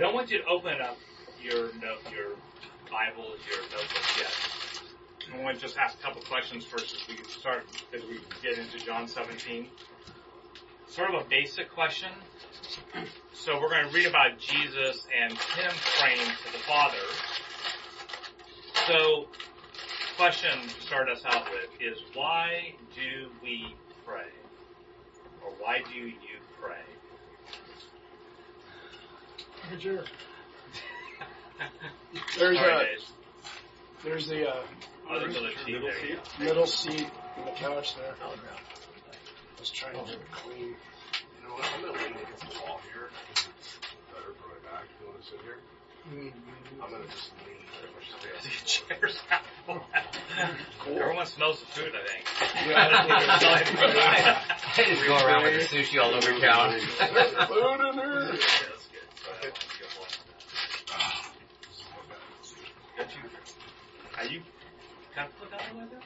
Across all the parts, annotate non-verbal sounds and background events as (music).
don't want you to open up your note, your Bibles, your notebooks yet. I want to just ask a couple questions first as we start, as we get into John 17. Sort of a basic question. (clears throat) So we're going to read about Jesus and him praying to the Father. So, question to start us out with is why do we pray? Or why do you pray? Good. (laughs) There's Sorry, a Dave. there's the uh, Oh, there's another seat Middle there. seat? go. middle seat and the couch there. I was trying to get it clean. You know what? I'm gonna lean against the wall here. Better for my back. You want to sit here? Mm-hmm. I'm gonna just lean. Pretty much space. The chairs out. Everyone smells the food, I think. (laughs) I just go around with the sushi all over town. Food in there. Yeah. So. Got you. Are you comfortable down like that?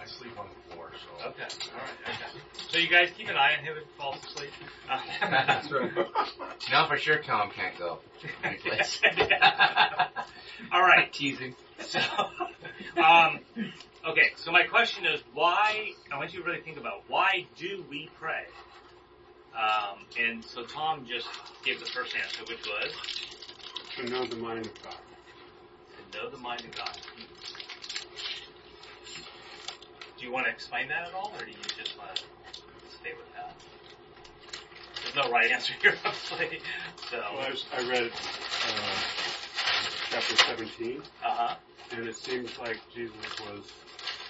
I sleep on the floor, so. Okay. All right. Okay. So you guys keep an eye on him if he falls asleep. Uh, That's right. (laughs) Now for sure Tom can't go. Anyplace. (laughs) All right. Teasing. So, um, okay. So my question is, why? I want you to really think about why do we pray? Um, and so Tom just gave the first answer, which was To know the mind of God. to know the mind of God. Do you want to explain that at all, or do you just want to stay with that? There's no right answer here, (laughs) obviously. So, Well, I, I read uh, chapter 17, uh huh. and it seems like Jesus was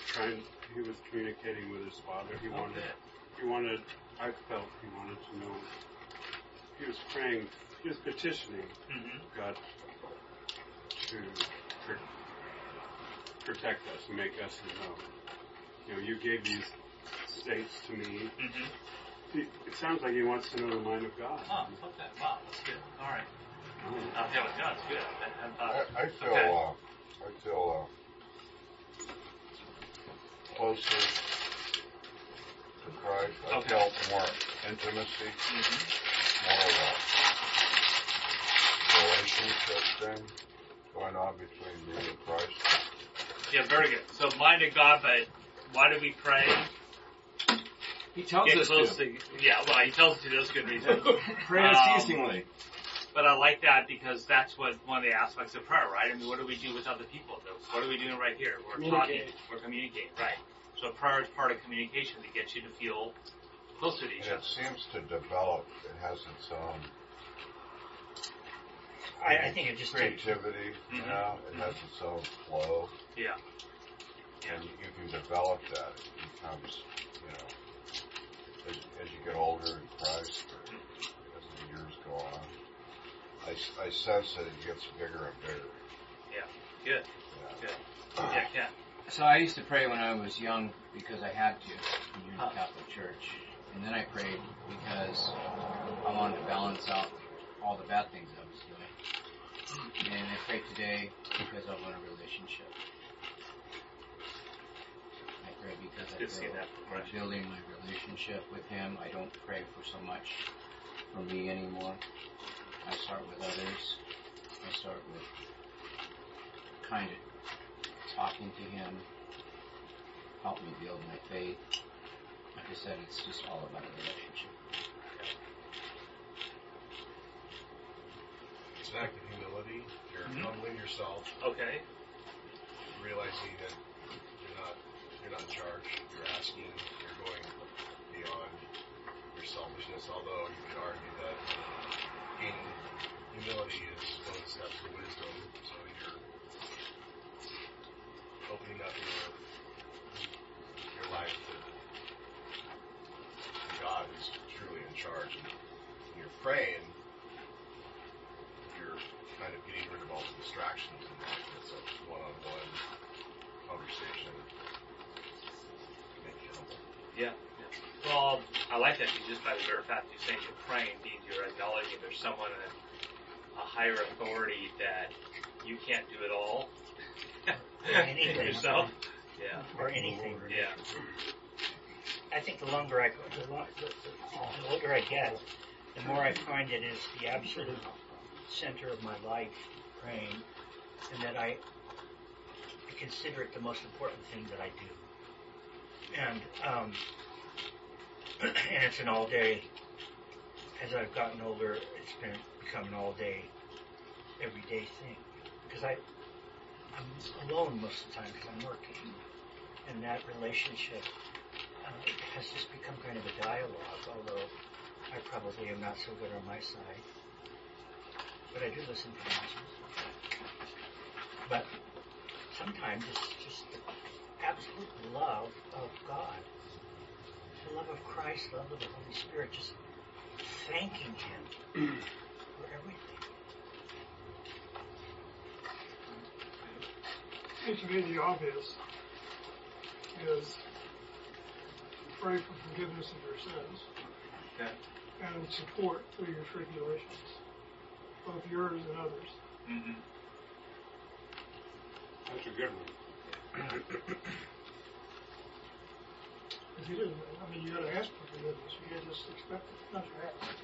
trying. He was communicating with his Father. He wanted. He wanted. I felt he wanted to know. He was praying. He was petitioning hmm God to pr- protect us and make us know. You know, you gave these states to me. hmm It, it sounds like he wants to know the mind of God. Oh, okay. Wow, that's good. All right. Uh, yeah, no, it's good. I, I, I, uh, I feel, Okay. uh, I feel, uh, closer to Christ. I Okay. felt more intimacy, mhm. more of a relationship thing going on between me and Christ. Yeah, very good. So, mind of God, but why do we pray? He tells Get us close to. to. Yeah, well, he tells us to. That's good reason. (laughs) Pray Um. But I like that because that's what one of the aspects of prayer, right? I mean, what do we do with other people? What are we doing right here? We're talking. We're communicating, right? So prayer is part of communication that gets you to feel closer to each And it seems to develop, it has its own I, I think it just takes. creativity, you Mhm. know, it has its own flow. Yeah. And you, you can develop that. It becomes, you know, as, as you get older in Christ, or as the years go on, I, I sense that it gets bigger and bigger. Yeah. Good. Yeah. Good. Yeah, Ken. So I used to pray when I was young because I had to in Huh. Oh. the Catholic Church. And then I prayed because I wanted to balance out all the bad things I was doing. And I pray today because I want a relationship. I pray because I Good to see feel that I'm building my relationship with Him. I don't pray for so much for me anymore. I start with others. I start with kind of talking to Him, help me build my faith. Like I said, it's just all about a relationship. It's an act of humility. You're Mhm. humbling yourself, Okay. realizing that you're not you're not in charge. You're asking. You're going beyond your selfishness. Although you could argue that gaining humility is one of the steps to wisdom. So you're opening up your your life to, God who's truly in charge. And when you're praying, you're kind of getting rid of all the distractions and it's a one-on-one conversation. You. Yeah. Well, I like that because just by the very fact you're saying you're praying means you're acknowledging there's someone in a higher authority that you can't do it all anything. yourself. Yeah. or anything. Yeah. I think the longer I the, lo- the, the older I get, the more I find it is the absolute center of my life, praying, and that I, I consider it the most important thing that I do. And um, (clears throat) and it's an all day. As I've gotten older, it's been become an all day, everyday thing. Because I, alone most of the time because I'm working, and that relationship uh, has just become kind of a dialogue. Although I probably am not so good on my side, but I do listen to answers. But sometimes it's just the absolute love of God, the love of Christ, love of the Holy Spirit, just thanking Him for everything. Seems to me the obvious is pray for forgiveness of your sins Okay. and support through your tribulations, both yours and others. Mm-hmm. That's a good one. If you didn't, I mean, you gotta ask for forgiveness. You can't just expect it. Not your ask.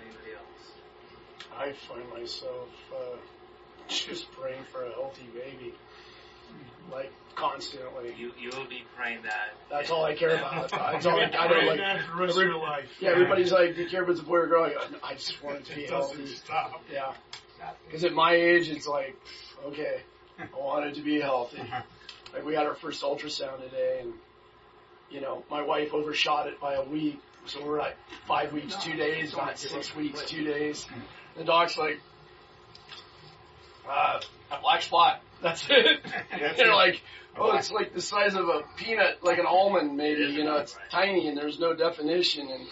Anybody else? I find myself uh, (laughs) just praying for a healthy baby, like constantly. You you will be praying that. That's all I care about. (laughs) That's all I, I don't like. that for the rest of your life. Yeah, everybody's like, "Do you care if it's a boy or girl?" I go, I just want it to be It doesn't healthy. stop. Yeah, because at my age, it's like, okay, I want it to be healthy. Like we had our first ultrasound today, and you know, my wife overshot it by a week, so we're like five weeks, two days, not six weeks, two days. The dog's like, uh, a black spot. That's it. (laughs) They're like, oh, it's like the size of a peanut, like an almond, maybe. You know, it's tiny and there's no definition. And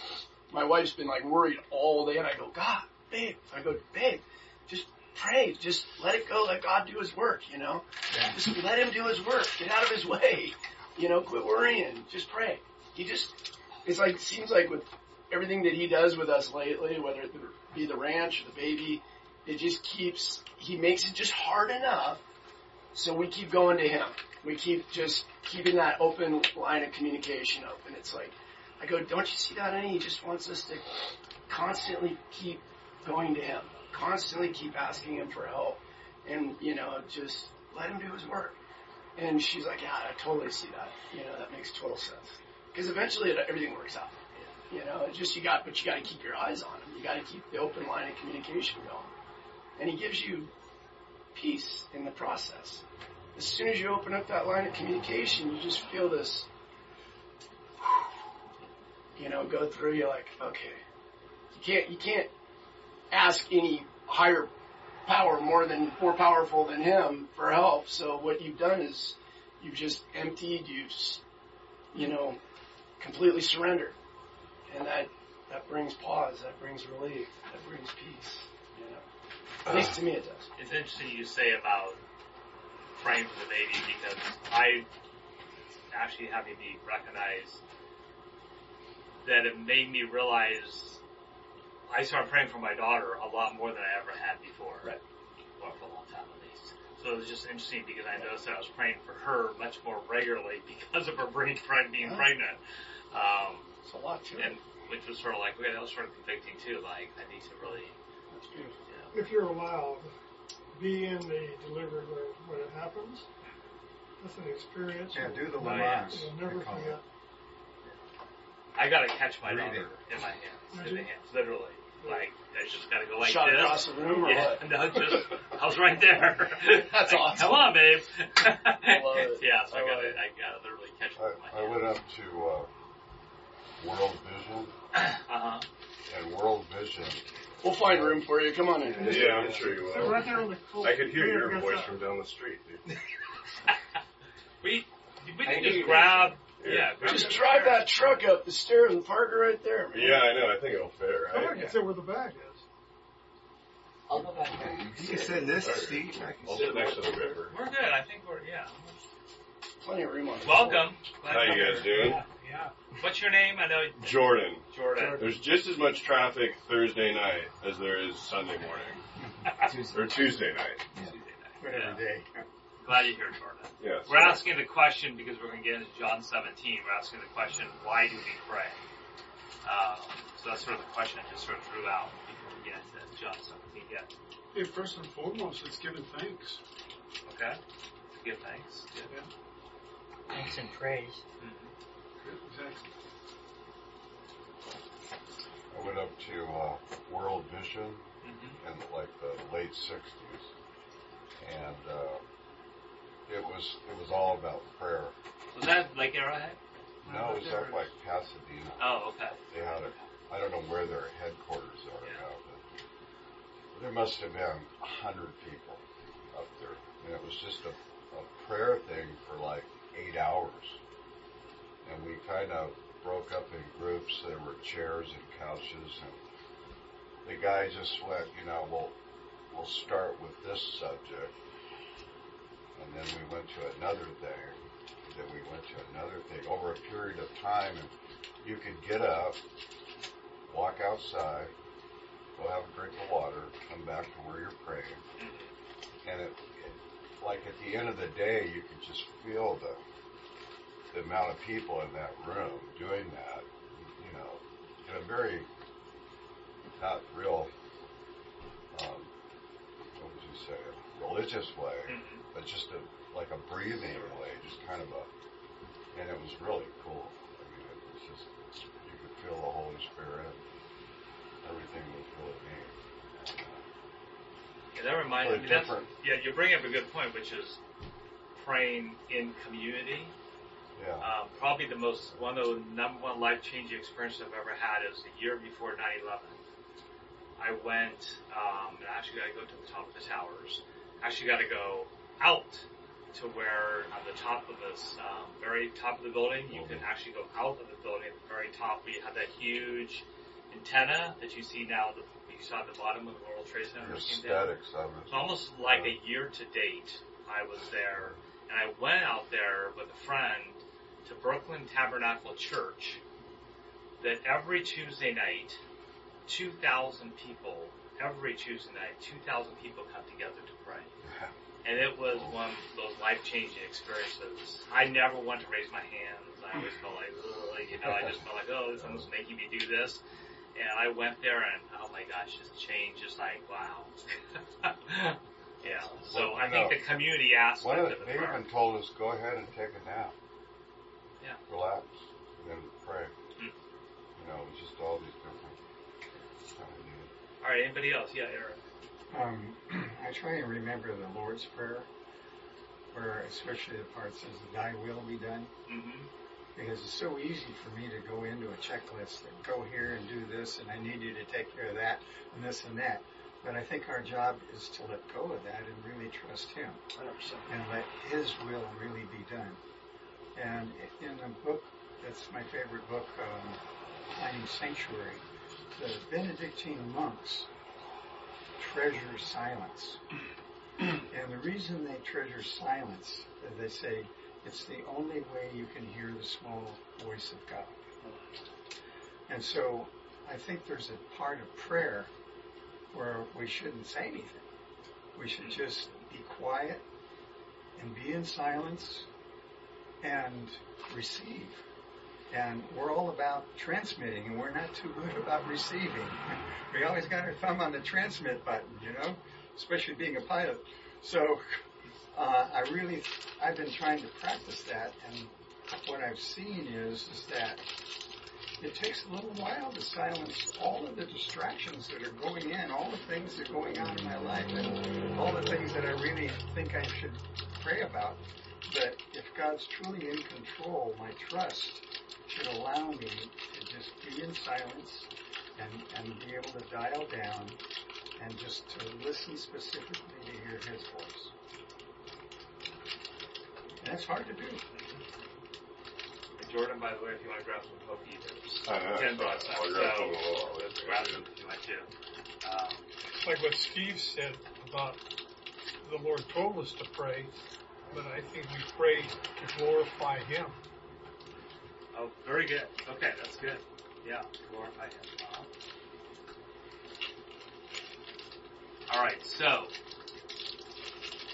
my wife's been like worried all day, and I go, God, babe. I go, babe, just pray, just let it go, let God do His work. You know, just let Him do His work. Get out of His way. You know, quit worrying. Just pray. He just, it's like seems like with everything that He does with us lately, whether it be the ranch or the baby, it just keeps. He makes it just hard enough so we keep going to him. We keep just keeping that open line of communication open. It's like, I go, don't you see that, honey? He just wants us to constantly keep going to him, constantly keep asking him for help, and you know, just let him do his work. And she's like, yeah, I totally see that. You know, that makes total sense. Because eventually everything works out. You know, it's just you got, but you got to keep your eyes on him. You got to keep the open line of communication going. And he gives you peace in the process. As soon as you open up that line of communication, you just feel this, you know, go through. You're like, okay, you can't, you can't ask any higher power more than more powerful than him for help. So what you've done is you've just emptied, you've, you know, completely surrendered, and that that brings pause, that brings relief, that brings peace. You know, at least to me it does. It's interesting you say about praying for the baby because I actually having me recognize that it made me realize I started praying for my daughter a lot more than I ever had before. Right. Well, for a long time at least. So it was just interesting because I noticed that I was praying for her much more regularly (laughs) because of her brain preg- (laughs) being pregnant. Um, It's a lot to it. and which was sort of like, okay, that was sort of convicting too. Like, I need to really, That's beautiful. you know, If you're allowed, be in the delivery room when it happens. That's an experience Yeah, do the yeah. Lamaze. you'll never forget. I gotta catch my Breathe daughter in my hands, in Mhm. the hands, literally. Like, I just gotta go like Shot this. across the room or yeah, what? (laughs) no, just, I was right there. (laughs) That's Like, awesome. Come on, babe. I love it. (laughs) Yeah, so I, I gotta, it. I gotta literally catch her in my I, I hands. went up to uh, World Vision, (clears throat) Uh-huh. and World Vision, We'll find room for you. Come on in. Yeah, I'm sure you They're will. right there on the cool. I could hear your voice that. from down the street, dude. (laughs) We, we can knew just grab, Yeah. yeah, grab Just the- drive that truck up the stairs and park it right there, man. Yeah, I know. I think it'll fit, Somebody right? can sit where the bag is. I'll go back there. you can sit in this Alright. seat. I can I'll sit sit next to the river. We're good. I think we're, yeah. Plenty of room on Welcome. Glad How you're you guys here. doing? Yeah, yeah. What's your name? I know Jordan. Jordan. There's just as much traffic Thursday night as there is Sunday morning. (laughs) Or Tuesday night. Yeah. day. Glad you're here, Jordan. Yes. We're asking the question because we're going to get into John 17. We're asking the question, why do we pray? Um, so that's sort of the question I just sort of threw out before we get into John 17. Yeah. Hey, first and foremost, it's giving thanks. Okay. Give thanks. Yeah. Thanks and praise. Exactly. I went up to uh, World Vision Mm-hmm. in like the late '60s, and uh, it was it was all about prayer. Was that Lake Arrowhead? No, it was up like Pasadena. Oh, okay. They had a I don't know where their headquarters are Yeah. now, but there must have been a hundred people up there, and it was just a, a prayer thing for like eight hours, and we kind of broke up in groups. There were chairs and couches, and the guy just went, you know, we'll we'll start with this subject, and then we went to another thing, then we went to another thing. Over a period of time, and you could get up, walk outside, go have a drink of water, come back to where you're praying, and it, it like at the end of the day, you could just feel the the amount of people in that room doing that, you know, in a very not real, um, what would you say, a religious way, Mhm. but just a like a breathing way, just kind of a, and it was really cool. I mean, it was just you could feel the Holy Spirit. Everything was really neat. Yeah, that reminds Really me. That's, different. yeah, you bring up a good point, which is praying in community. Yeah. Um, probably the most one of the number one life changing experiences I've ever had is the year before 9/11. I went um, and actually got to go to the top of the towers. Actually got to go out to where on the top of this um, very top of the building, you can actually go out of the building at the very top. We had that huge antenna that you see now. The, you saw at the bottom of the World Trade Center. The down. of it. It's almost like a year to date. I was there, and I went out there with a friend to Brooklyn Tabernacle Church. That every Tuesday night, two thousand people. Every Tuesday night, two thousand people come together to pray, and it was one of those life-changing experiences. I never want to raise my hands. I always felt like, Ugh, you know, I just felt like, oh, this someone's making me do this. And I went there and, oh my gosh, just changed, just like, wow. (laughs) yeah. So Well, I think know, the community aspect One of of the, the they even told us go ahead and take a nap. Yeah. Relax and then pray. Hmm. You know, it's just all these different kind of neat. All right, anybody else? Yeah, Eric. Um, (clears throat) I try and remember the Lord's Prayer, where especially the part says, "Thy will be done," Mm-hmm. because it's so easy for me to go into a checklist and go here and do this, and I need you to take care of that and this and that. But I think our job is to let go of that and really trust Him and let His will really be done. And in the book, that's my favorite book, um, Finding Sanctuary, the Benedictine monks treasure silence. (clears throat) and the reason they treasure silence, they say, it's the only way you can hear the small voice of God. And so I think there's a part of prayer where we shouldn't say anything. We should just be quiet and be in silence and receive. And we're all about transmitting, and we're not too good (laughs) about receiving. (laughs) We always got our thumb on the transmit button, you know, especially being a pilot. So uh, I really, I've been trying to practice that, and what I've seen is, is that it takes a little while to silence all of the distractions that are going in, all the things that are going on in my life, and all the things that I really think I should pray about. But if God's truly in control, my trust should allow me to just be in silence and, and be able to dial down and just to listen specifically to hear His voice. And that's hard to do. And Jordan, by the way, if you want to grab some pokey, there's I know. ten bucks. I'll So grab some of let's grab some if you want to. Um, Like what Steve said about the Lord told us to pray, but I think we pray to glorify Him. oh, very good. Okay, that's good. Yeah, glorify Him. Uh-huh. All right, so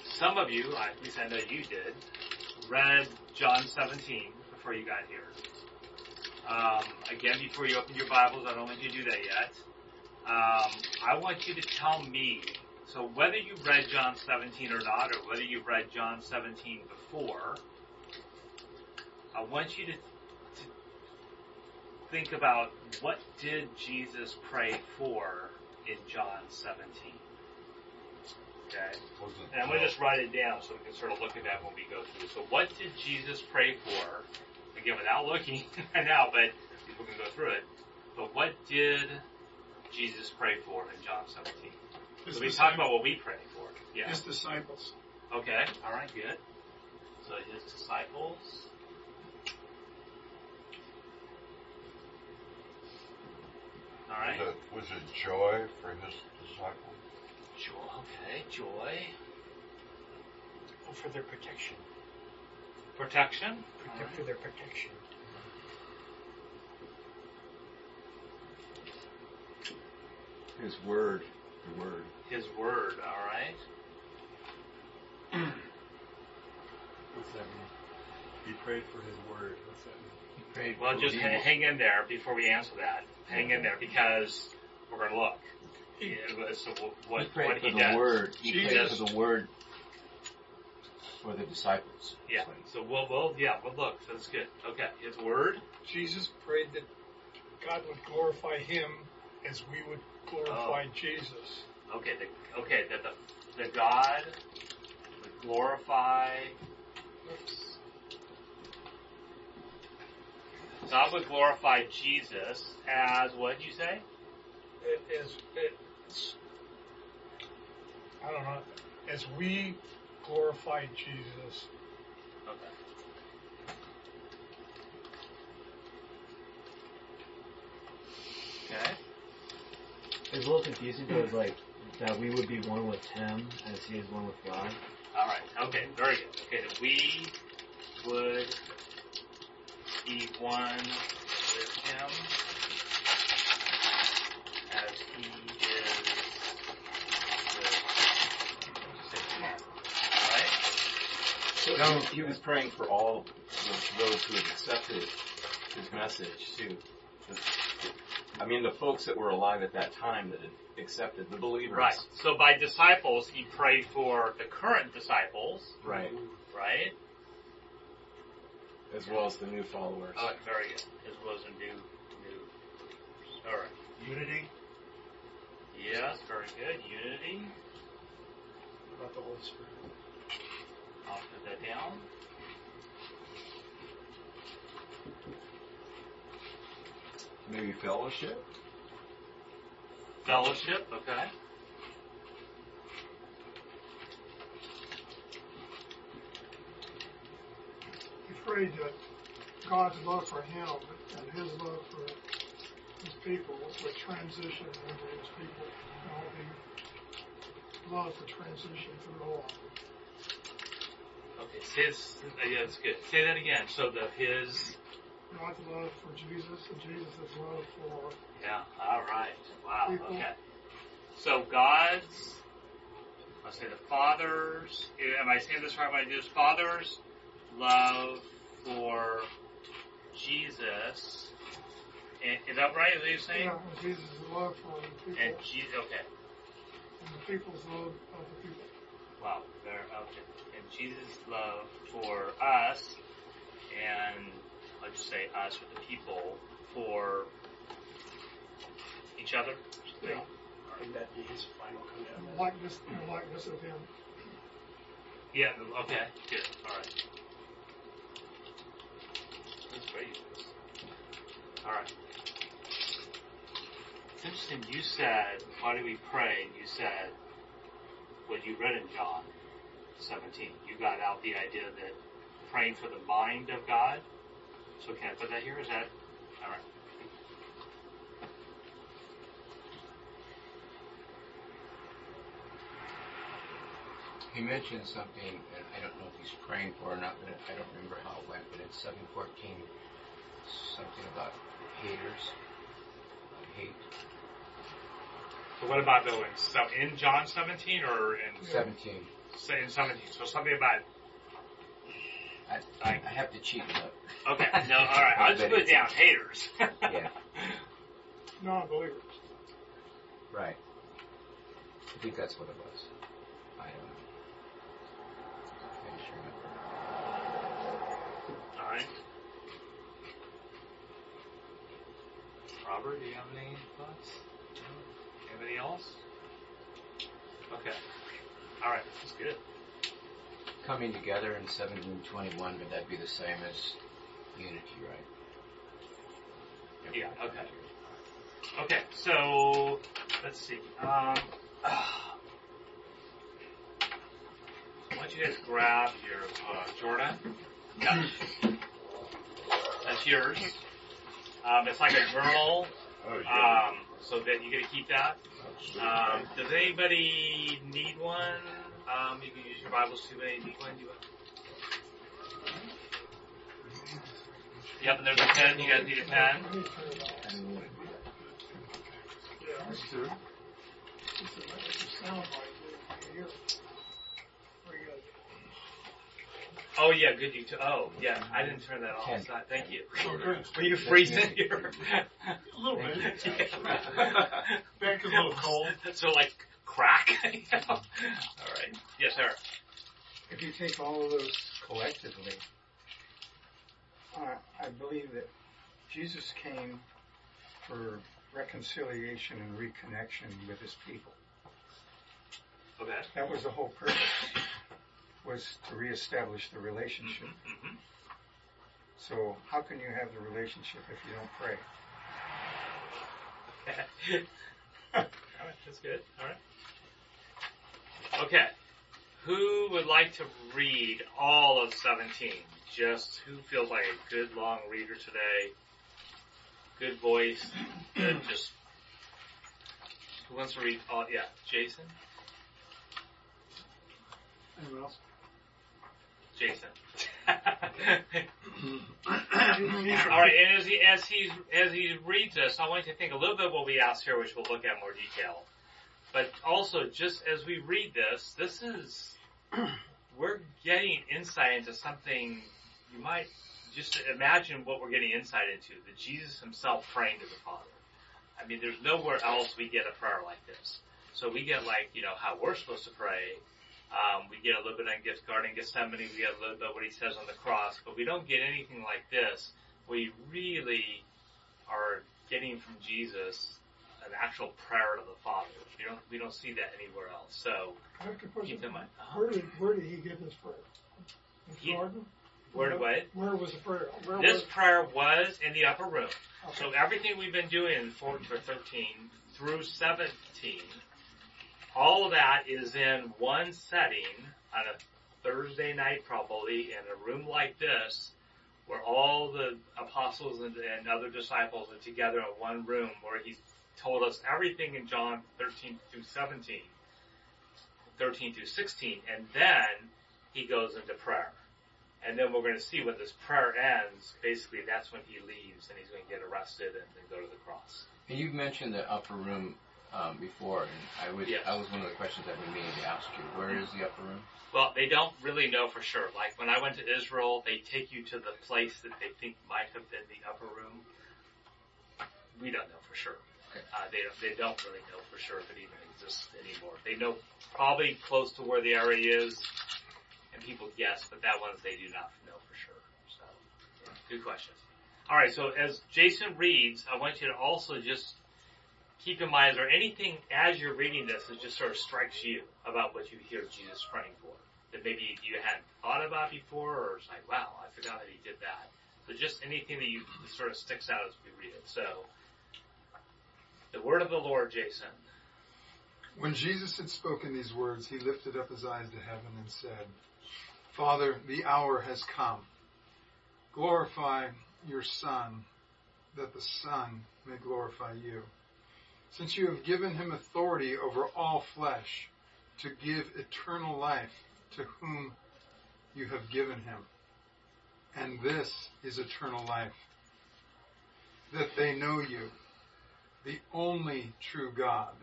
some of you, at least I know you did, read John 17 before you got here. Um, again, before you open your Bibles, I don't want you to do that yet. Um, I want you to tell me. So whether you read John 17 or not, or whether you've read John 17 before, I want you to, to think about what did Jesus pray for in John 17. Okay. And I'm going to just write it down so we can sort of look at that when we go through. So what did Jesus pray for? Again, without looking (laughs) right now, but people can go through it. But what did Jesus pray for in John 17? His, So we disci- talk about what we pray for. Yeah. his disciples. Okay. All right. Good. So his disciples. All right. Was it, was it joy for his disciples? Joy. Okay. Joy. Oh, for their protection. Protection. Protect for their protection. His word, the word. His word. All right. What's that mean? He prayed for his word. What's that mean? He prayed Well, just the- ha- hang in there before we answer that. Hang in there because we're going to look. He- Yeah, so wh- he what prayed what for he the does. word. He prayed for the word for the disciples. Yeah. So we'll we'll yeah we'll look. That's good. Okay. His word. Jesus prayed that God would glorify him as we would glorify Oh. Jesus. Okay. The, okay. That the the God would glorify. Oops. God would glorify Jesus as what did you say? It is, it's, I don't know, as we glorify Jesus. Okay. Okay. It's a little confusing because like that we would be one with him as he is one with God. All right. Okay. Very good. Okay. That we would be one with Him as He is with All right. So he, was, he was praying for all those who had accepted his message too. I mean, the folks that were alive at that time that had accepted the believers. Right. So by disciples, He prayed for the current disciples, Right. right? As well as the new followers. Oh, very good. As well as a new, new. All right. Unity. Yes. Very good. Unity. About the Holy Spirit. I'll put that down. Maybe fellowship. Fellowship. Okay. He prayed that God's love for him and his love for his people would transition into his people. And all be love for transition through all. Okay. Say this, uh, yeah, that's good. Say that again. So the his. God's love for Jesus and Jesus' love for Yeah. All right. Wow. People. Okay. So God's. I'll say the Father's. Am I saying this right? When I do this, Father's love for Jesus. And, is that right? Is that what you're saying? yeah, and Jesus' love for the people And Jesus. Okay. and the people's love of the people. Wow. There. Okay. And Jesus' love for us, and I'll just say us with the people for each other. Yeah. And that be his final And commandment. the likeness, the likeness of him. Yeah. Okay. Good. All right. That's great. All right. It's interesting. You said, "Why do we pray?" You said what you read in John 17. You got out the idea that praying for the mind of God. So can I put that here? Is that all right? He mentioned something, and I don't know if he's praying for or not, but I don't remember how it went, but it's 714, something about haters, about hate. So what about though in, so in John 17 or in, 17. say in 17? So something about I, I, I have to cheat a little. Okay, no, all right. I'll just put it down. Haters. (laughs) Yeah, Non-believers. right. I think that's what it was. I don't know. I just remember. All right. Robert, do you have any thoughts? No? Anybody else? Okay. All right. That's good. Coming together in 1721, would that be the same as unity, right? Yeah. Okay. Okay. So let's see. Um, (sighs) why don't you guys grab your uh, Jordan? Yeah. (coughs) That's yours. Um, it's like a journal, Oh, yeah. um, so that you get to keep that. Um, does anybody need one? Um, you can use your Bibles too. Anybody need one? Do you Yep, and there's a pen. You guys need a pen. I need to turn it off. Yeah. Let's do it. It's a, it's a sound bite. You hear it. Pretty good. Oh yeah, good. You t- oh yeah, I didn't turn that off. Ken. So, thank you. Good. Were you freezing here? A little bit. Yeah. (laughs) Back a little cold. so like crack. (laughs) you know? All right. Yes, sir. If you take all of those collectively, uh, I believe that Jesus came for reconciliation and reconnection with his people. Okay. That was the whole purpose, was to reestablish the relationship. hmm So how can you have the relationship if you don't pray? (laughs) All right, (laughs) that's good. All right. Okay. Who would like to read all of 17? Just who feels like a good long reader today? Good voice. (clears throat) Good, just who wants to read all? Yeah, Jason. Anyone else? Jason. All right, and as he as he as he reads this, I want you to think a little bit what we asked here, which we'll look at more detail. But also, just as we read this, this is (clears throat) we're getting insight into something you might just imagine what we're getting insight into. That Jesus Himself praying to the Father. I mean, there's nowhere else we get a prayer like this. So we get like you know how we're supposed to pray, um, we get a little bit on Gift Garden Gethsemane. We get a little bit of what he says on the cross, but we don't get anything like this. We really are getting from Jesus an actual prayer to the Father. We don't we don't see that anywhere else. So I have to put keep in mind. where did, where did he give this prayer? In He- Jordan? Where do what? Where was the prayer? Where This was, prayer was in the upper room. okay. So everything we've been doing in 14 or 13 through 17, all of that is in one setting on a Thursday night probably in a room like this where all the apostles and, and other disciples are together in one room where he's told us everything in John 13 through 17, 13 through 16, and then he goes into prayer. And then we're going to see when this prayer ends, basically that's when he leaves and he's going to get arrested and then go to the cross. And you've mentioned the upper room um, before, and I was Yes. that was one of the questions I've been meaning to ask you. Where is the upper room? Well, they don't really know for sure. Like when I went to Israel, they take you to the place that they think might have been the upper room. We don't know for sure. Okay. Uh, they don't, they don't really know for sure if it even exists anymore. They know probably close to where the area is, and people guess, but that one they do not know for sure. So, yeah, good questions. All right, so as Jason reads, I want you to also just keep in mind, is there anything as you're reading this that just sort of strikes you about what you hear Jesus praying for? That maybe you hadn't thought about before, or it's like, wow, I forgot that he did that. So just anything that you that sort of sticks out as we read it. So, the word of the Lord, Jason. When Jesus had spoken these words, he lifted up his eyes to heaven and said, Father, the hour has come. Glorify your Son, that the Son may glorify you. Since you have given him authority over all flesh, to give eternal life to whom you have given him. And this is eternal life, that they know you, the only true God,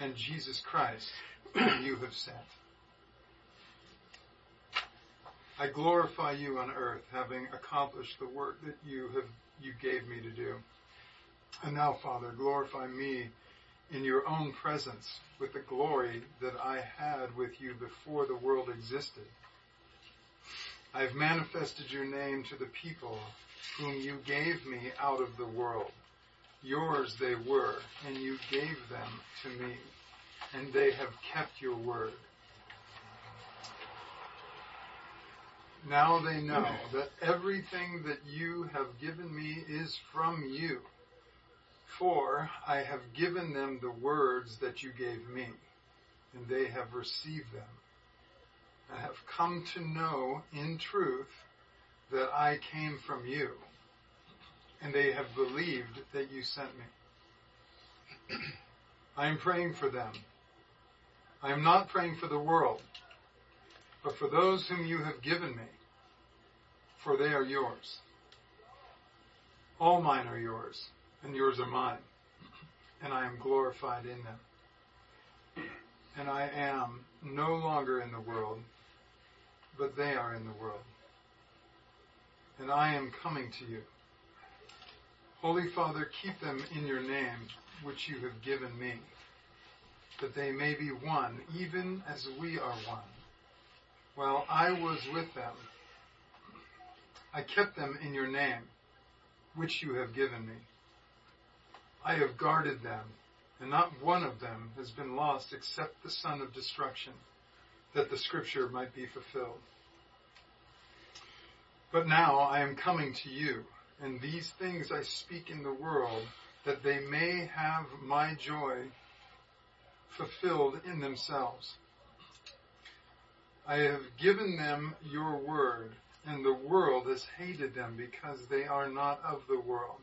and Jesus Christ, whom you have sent. I glorify you on earth, having accomplished the work that you have you gave me to do. And now, Father, glorify me in your own presence with the glory that I had with you before the world existed. I have manifested your name to the people whom you gave me out of the world. Yours they were, and you gave them to me, and they have kept your word. Now they know that everything that you have given me is from you. For I have given them the words that you gave me, and they have received them. I have come to know in truth that I came from you, and they have believed that you sent me. (clears throat) I am praying for them. I am not praying for the world, but for those whom you have given me, for they are yours. All mine are yours, and yours are mine, and I am glorified in them. And I am no longer in the world, but they are in the world. And I am coming to you. Holy Father, keep them in your name, which you have given me, that they may be one, even as we are one. While I was with them, I kept them in your name, which you have given me. I have guarded them, and not one of them has been lost except the son of destruction, that the scripture might be fulfilled. But now I am coming to you, and these things I speak in the world, that they may have my joy fulfilled in themselves. I have given them your word, and the world has hated them because they are not of the world,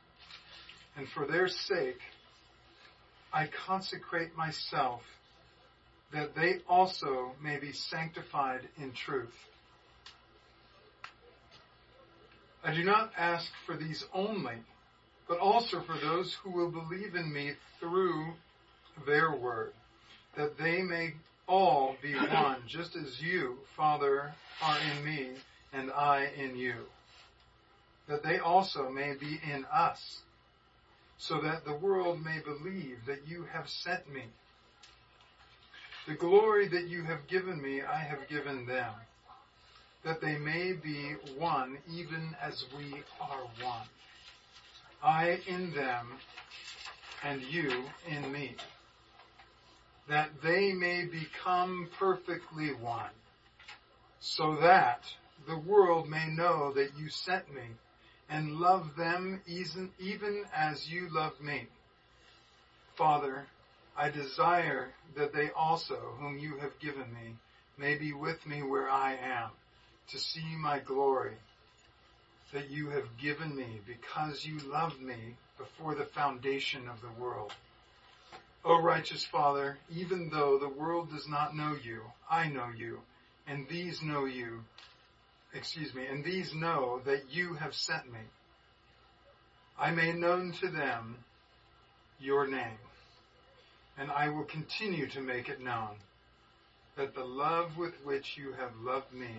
And for their sake, I consecrate myself that they also may be sanctified in truth. I do not ask for these only, but also for those who will believe in me through their word, that they may all be (coughs) one, just as you, Father, are in me and I in you, that they also may be in us, so that the world may believe that you have sent me. The glory that you have given me, I have given them, that they may be one even as we are one. I in them and you in me, that they may become perfectly one, so that the world may know that you sent me and love them even as you love me. Father, I desire that they also, whom you have given me, may be with me where I am, to see my glory that you have given me because you loved me before the foundation of the world. O righteous Father, even though the world does not know you, I know you, and these know you, excuse me, and these know that you have sent me. I made known to them your name, and I will continue to make it known, that the love with which you have loved me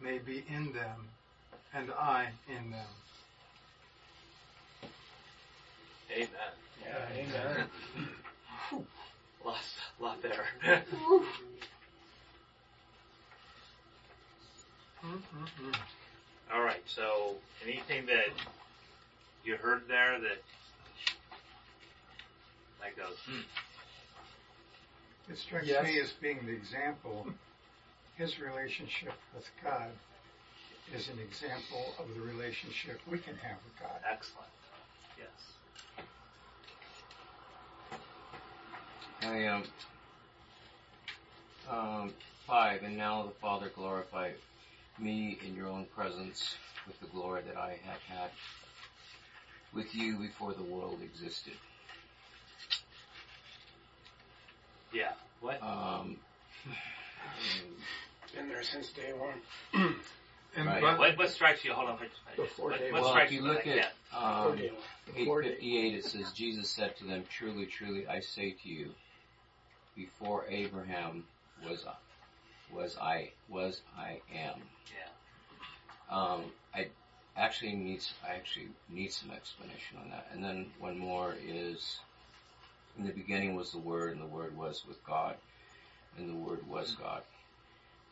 may be in them, and I in them. Amen. Yeah, amen. (laughs) lot, lot there. All right. So, anything that you heard there that that goes, hmm. It strikes Yes. me as being the example. His relationship with God is an example of the relationship we can have with God. excellent. Yes. I um, um, five, and now the Father glorified me in your own presence with the glory that I have had with you before the world existed. Yeah. What? Um, Been there since day one. (clears throat) And Right. but- What, what strikes you? Hold on. Wait, Before what, day what one. well, if you you? look yeah. at um, Before day one. Before day 858, it says, Jesus said to them, Truly, truly, I say to you, before Abraham was was I was I am. Yeah. Um, I actually needs I actually need some explanation on that. And then one more is, in the beginning was the Word, and the Word was with God, and the Word was God.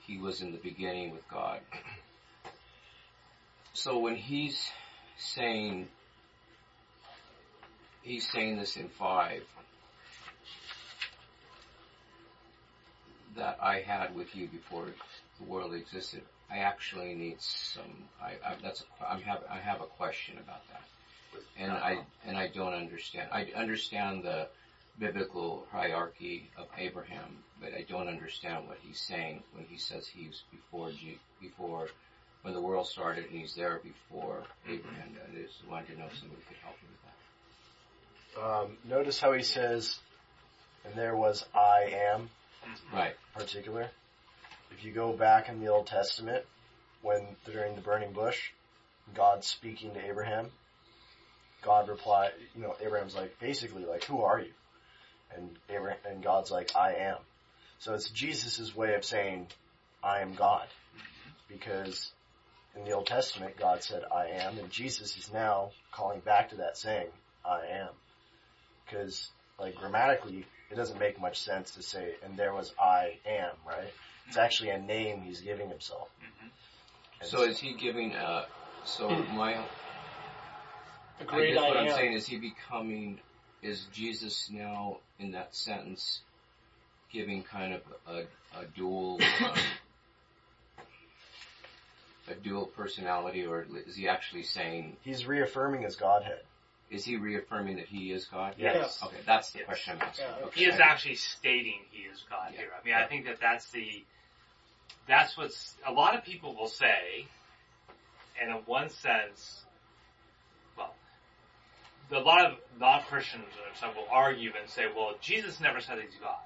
He was in the beginning with God. (clears throat) So when he's saying he's saying this in five that I had with you before the world existed. I actually need some. I, I that's a, I'm have I have a question about that, and I and I don't understand. I understand the biblical hierarchy of Abraham, but I don't understand what he's saying when he says he's before G, before when the world started and he's there before Abraham. I just wanted to know if somebody could help me with that. Um, notice how he says, and there was I am, Right. particular. If you go back in the Old Testament, when during the burning bush, God speaking to Abraham, God replied, you know, Abraham's like, basically like, who are you? And Abraham, and God's like, I am. So it's Jesus' way of saying, I am God. Because in the Old Testament, God said, I am, and Jesus is now calling back to that saying, I am. Because, like, grammatically, it doesn't make much sense to say, and there was I am, right? It's actually a name he's giving himself. And So is he giving? Uh, so my A I great guess what I I'm am. saying is he becoming, is Jesus now in that sentence giving kind of a, a dual, um, a dual personality or is he actually saying, He's reaffirming his Godhead. Is he reaffirming that he is God? Yes. Okay, that's the Yes. question I'm asking. Yeah, Okay. He is actually stating he is God Yeah. here. I mean, I think that that's the, that's what's, a lot of people will say, and in one sense, well, a lot of non-Christians or some will argue and say, well, Jesus never said he's God.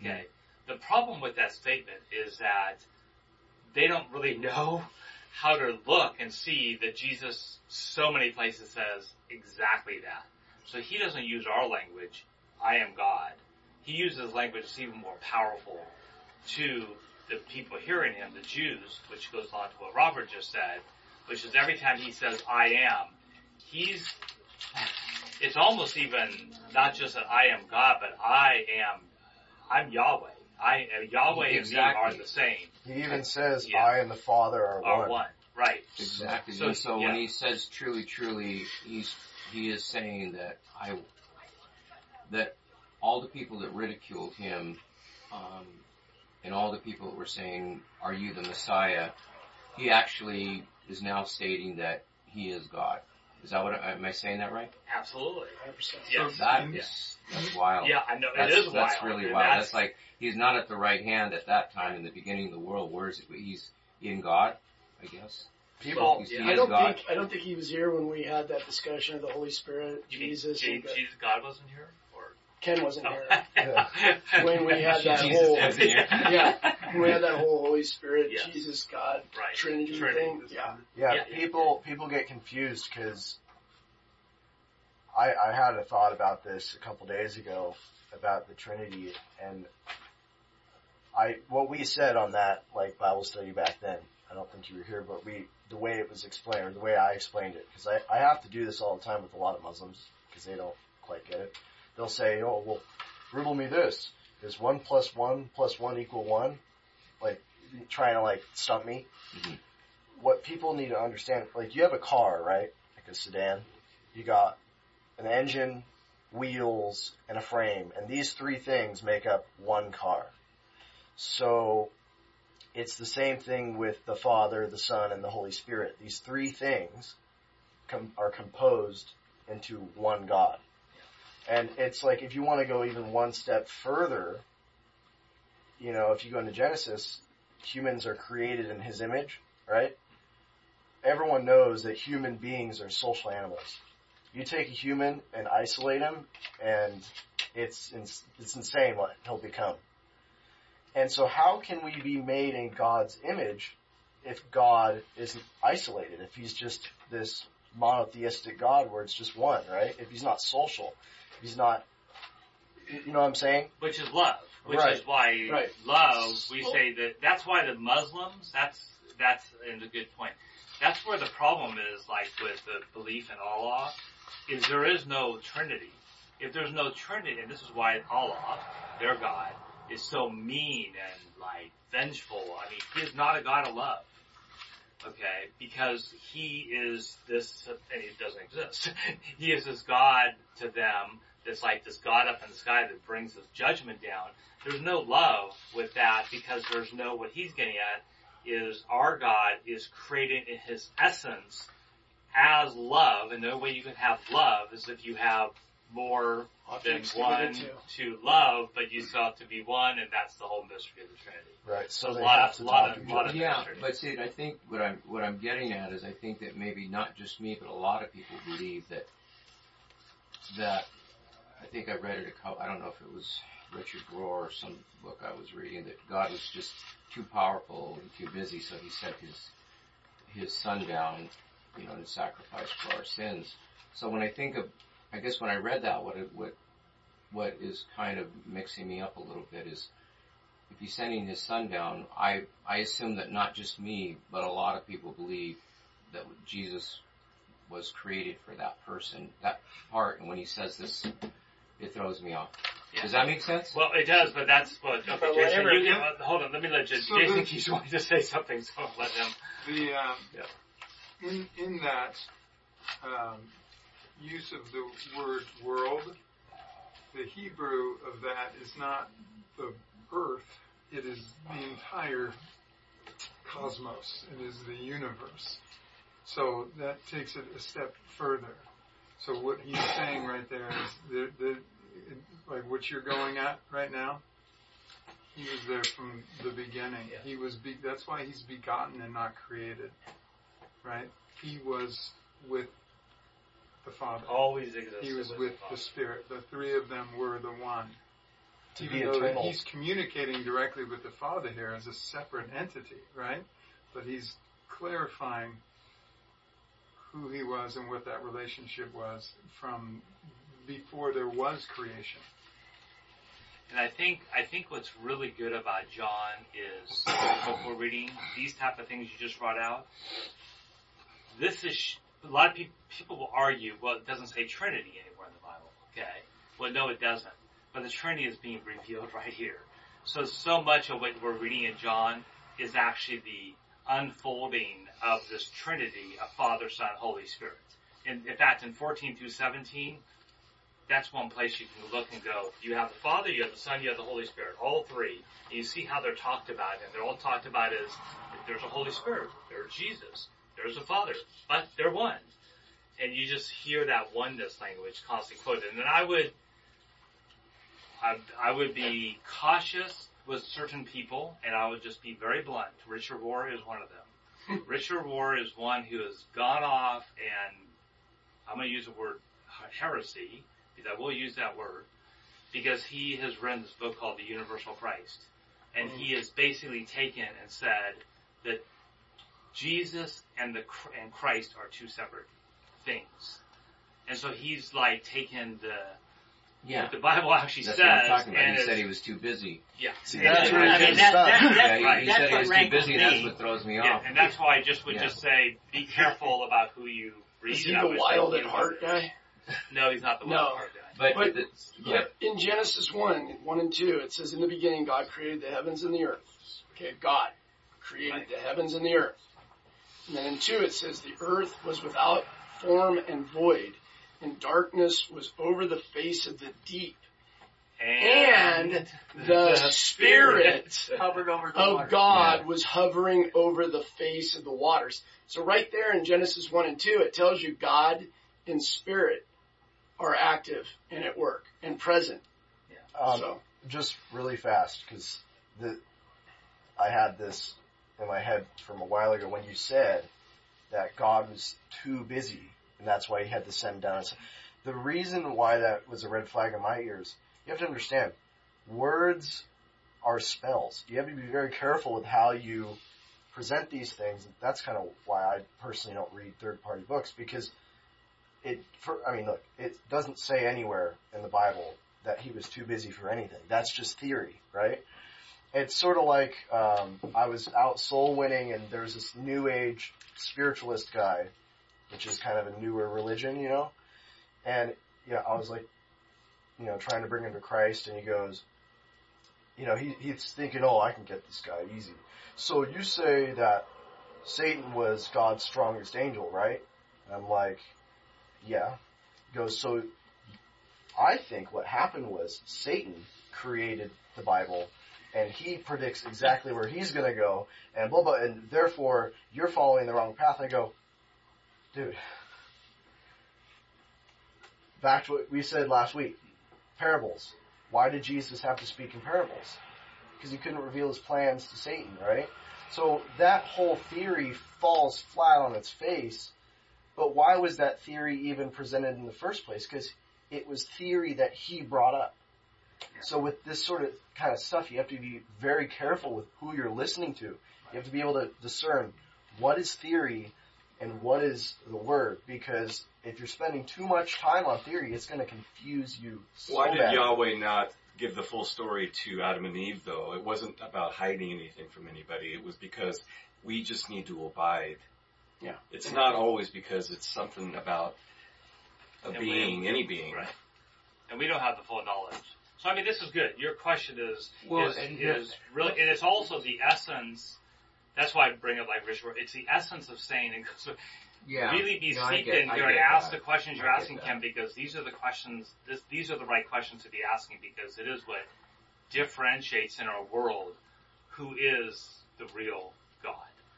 Hmm. Okay. The problem with that statement is that they don't really know how to look and see that Jesus so many places says exactly that. So he doesn't use our language, I am God. He uses language that's even more powerful to the people hearing him, the Jews, which goes on to what Robert just said, which is every time he says I am, he's, it's almost even not just that I am God, but I am, I'm Yahweh. I, uh, Yahweh Exactly. and me are the same, He even says, Yeah. I and the Father are, are one. one. Right. Exactly. So- So, yeah. when he says truly, truly, he's he is saying that I that all the people that ridiculed him, um, and all the people that were saying, "Are you the Messiah?" He actually is now stating that he is God. Is that what I- am I saying that right? Absolutely. 100%. Yes. That Yeah. that's wild. Yeah, I know. That's, it is wild. that's really and wild. That's, That's like he's not at the right hand at that time in the beginning of the world. Where is it? He's in God, I guess. People, He's- he I is don't God. think I don't think he was here when we had that discussion of the Holy Spirit, you mean Jesus, Je- and Jesus, God wasn't here, or Ken wasn't here. (laughs) Oh, yeah. When we had that Jesus whole wasn't here. (laughs) yeah, when we had that whole Holy Spirit, Yes. Jesus, God, Right. Trinity, Trinity. thing. Yeah, Yeah, Yeah, yeah. people people get confused because I I had a thought about this a couple days ago about the Trinity and I what we said on that like Bible study back then. I don't think you were here, but we the way it was explained or the way I explained it because I I have to do this all the time with a lot of Muslims because they don't quite get it. They'll say, "Oh, well, riddle me this: Is one plus one plus one equal one?" Like trying to like stump me Mhm. what people need to understand, like you have a car, right? Like a sedan. You got an engine, wheels, and a frame, and these three things make up one car. So it's the same thing with the Father, the Son, and the Holy Spirit. These three things com- are composed into one God. And it's like if you want to go even one step further, you know, if you go into Genesis, humans are created in His image, right? Everyone knows that human beings are social animals. You take a human and isolate him, and it's it's insane what he'll become. And so, how can we be made in God's image if God is isolated? If He's just this monotheistic God where it's just one, right? If He's not social, He's not, you know what I'm saying? Which is love. Which Right. is why Right. love. We say that that's why the Muslims. That's that's and a good point. That's where the problem is. Like with the belief in Allah, is there is no Trinity. If there's no Trinity, and this is why Allah, their God, is so mean and like vengeful. I mean, He is not a God of love. Okay, because He is this, and He doesn't exist. (laughs) he is this God to them that's like this God up in the sky that brings this judgment down. There's no love with that because there's no, what he's getting at is our God is created in his essence as love, and the only way you can have love is if you have more than one committed to love, but you still have to be one, and that's the whole mystery of the Trinity. Right. So a lot of, to lot of, to lot of Yeah, mystery. but see, I think what I'm what I'm getting at is I think that maybe not just me, but a lot of people believe that that I think I read it a couple. I don't know if it was Richard Rohr or some book I was reading that God was just too powerful and too busy, so He sent His His Son down, you know, to sacrifice for our sins. So when I think of, I guess when I read that, what it, what what is kind of mixing me up a little bit is if he's sending his son down, I, I assume that not just me, but a lot of people believe that Jesus was created for that person, that part, and when he says this, it throws me off. Does that make sense? Well, it does, but that's what. Okay, But Jason, whatever- you, uh, hold on. Let me let Jason. So Jason the- keeps wanting to say something, so I'll let him. The um, in in that um, use of the word world, the Hebrew of that is not the earth; it is the entire cosmos. It is the universe. So that takes it a step further. So what he's saying right there is the the like what you're going at right now. He was there from the beginning. He was be, that's why he's begotten and not created. Right? He was with the Father. Always existed He was with with the the, Spirit. The three of them were the one. To Even be though eternal. he's communicating directly with the Father here as a separate entity, right? But he's clarifying who he was and what that relationship was from before there was creation. And I think I think what's really good about John is what we're reading these type of things you just brought out. This is a lot of people people will argue. Well, it doesn't say Trinity anywhere in the Bible. Okay. Well, no, it doesn't. But the Trinity is being revealed right here. So so much of what we're reading in John is actually the unfolding of this Trinity of Father, Son, Holy Spirit. In fact, in 14 through 17, that's one place you can look and go, you have the Father, you have the Son, you have the Holy Spirit, all three. And you see how they're talked about, and they're all talked about as there's a Holy Spirit, there's Jesus, there's a Father, but they're one. And you just hear that oneness language constantly quoted. And then I would, I, I would be cautious with certain people, and I would just be very blunt. Richard Rohr is one of them. (laughs) Richard Rohr is one who has gone off and I'm going to use the word heresy because I will use that word because he has written this book called The Universal Christ. And he has basically taken and said that Jesus and the and Christ are two separate things. And so he's like taken the Yeah. what the Bible actually That's says what I'm talking about. and He it's- said he was too busy. yeah. See, that's it- where it I mean, gets that- stuck. that- Yeah, he, right. he That's said he what was too rankles busy, and that's me. what throws me Yeah, off. and that's why I just would Yeah. just say, be (laughs) careful about who you read. Is he I the would wild you at heart guy? No, he's not the No. wild at heart guy. But, But- the, yeah, in Genesis 1, 1 and 2, it says, In the beginning, God created the heavens and the earth. Okay, God created Right. the heavens and the earth. And then in 2, it says, The earth was without form and void, and darkness was over the face of the deep. And the Spirit (laughs) Hovered over the of water. God was hovering over the face of the waters. So right there in Genesis 1 and 2, it tells you God and Spirit are active and at work and present. Um, So just really fast because I had this in my head from a while ago when you said that God was too busy and that's why he had to send down. The reason why that was a red flag in my ears, you have to understand, words are spells. You have to be very careful with how you present these things. That's kind of why I personally don't read third party books because it, for, I mean, look, it doesn't say anywhere in the Bible that he was too busy for anything. That's just theory, right? It's sort of like um, I was out soul winning, and there's this new age spiritualist guy, which is kind of a newer religion, you know. And yeah, I was like, you know, trying to bring him to Christ, and he goes, you know, he he's thinking, oh, I can get this guy easy. So you say that Satan was God's strongest angel, right? And I'm like, yeah. He goes, so I think what happened was Satan created the Bible and he predicts exactly where he's going to go and blah blah and therefore you're following the wrong path. I go, dude. Back to what we said last week. Parables. Why did Jesus have to speak in parables? Because he couldn't reveal his plans to Satan, right? So that whole theory falls flat on its face. But why was that theory even presented in the first place? Because it was theory that he brought up. So with this sort of kind of stuff, you have to be very careful with who you're listening to. You have to be able to discern what is theory and what is the word, because if you're spending too much time on theory, it's going to confuse you. So Why did bad. Yahweh not give the full story to Adam and Eve though? It wasn't about hiding anything from anybody. It was because we just need to abide. Yeah. It's not always because it's something about a And we- being, any being. Right. And we don't have the full knowledge. So I mean, this is good. Your question is Well, is, and- is really, and it's also the essence. That's why I bring up like Richard. It's the essence of saying and so Yeah. really be No, I steeped get- in I here and get ask that. the questions you're asking, that. Ken, because these are the questions. This, these are the right questions to be asking because it is what differentiates in our world who is the real God,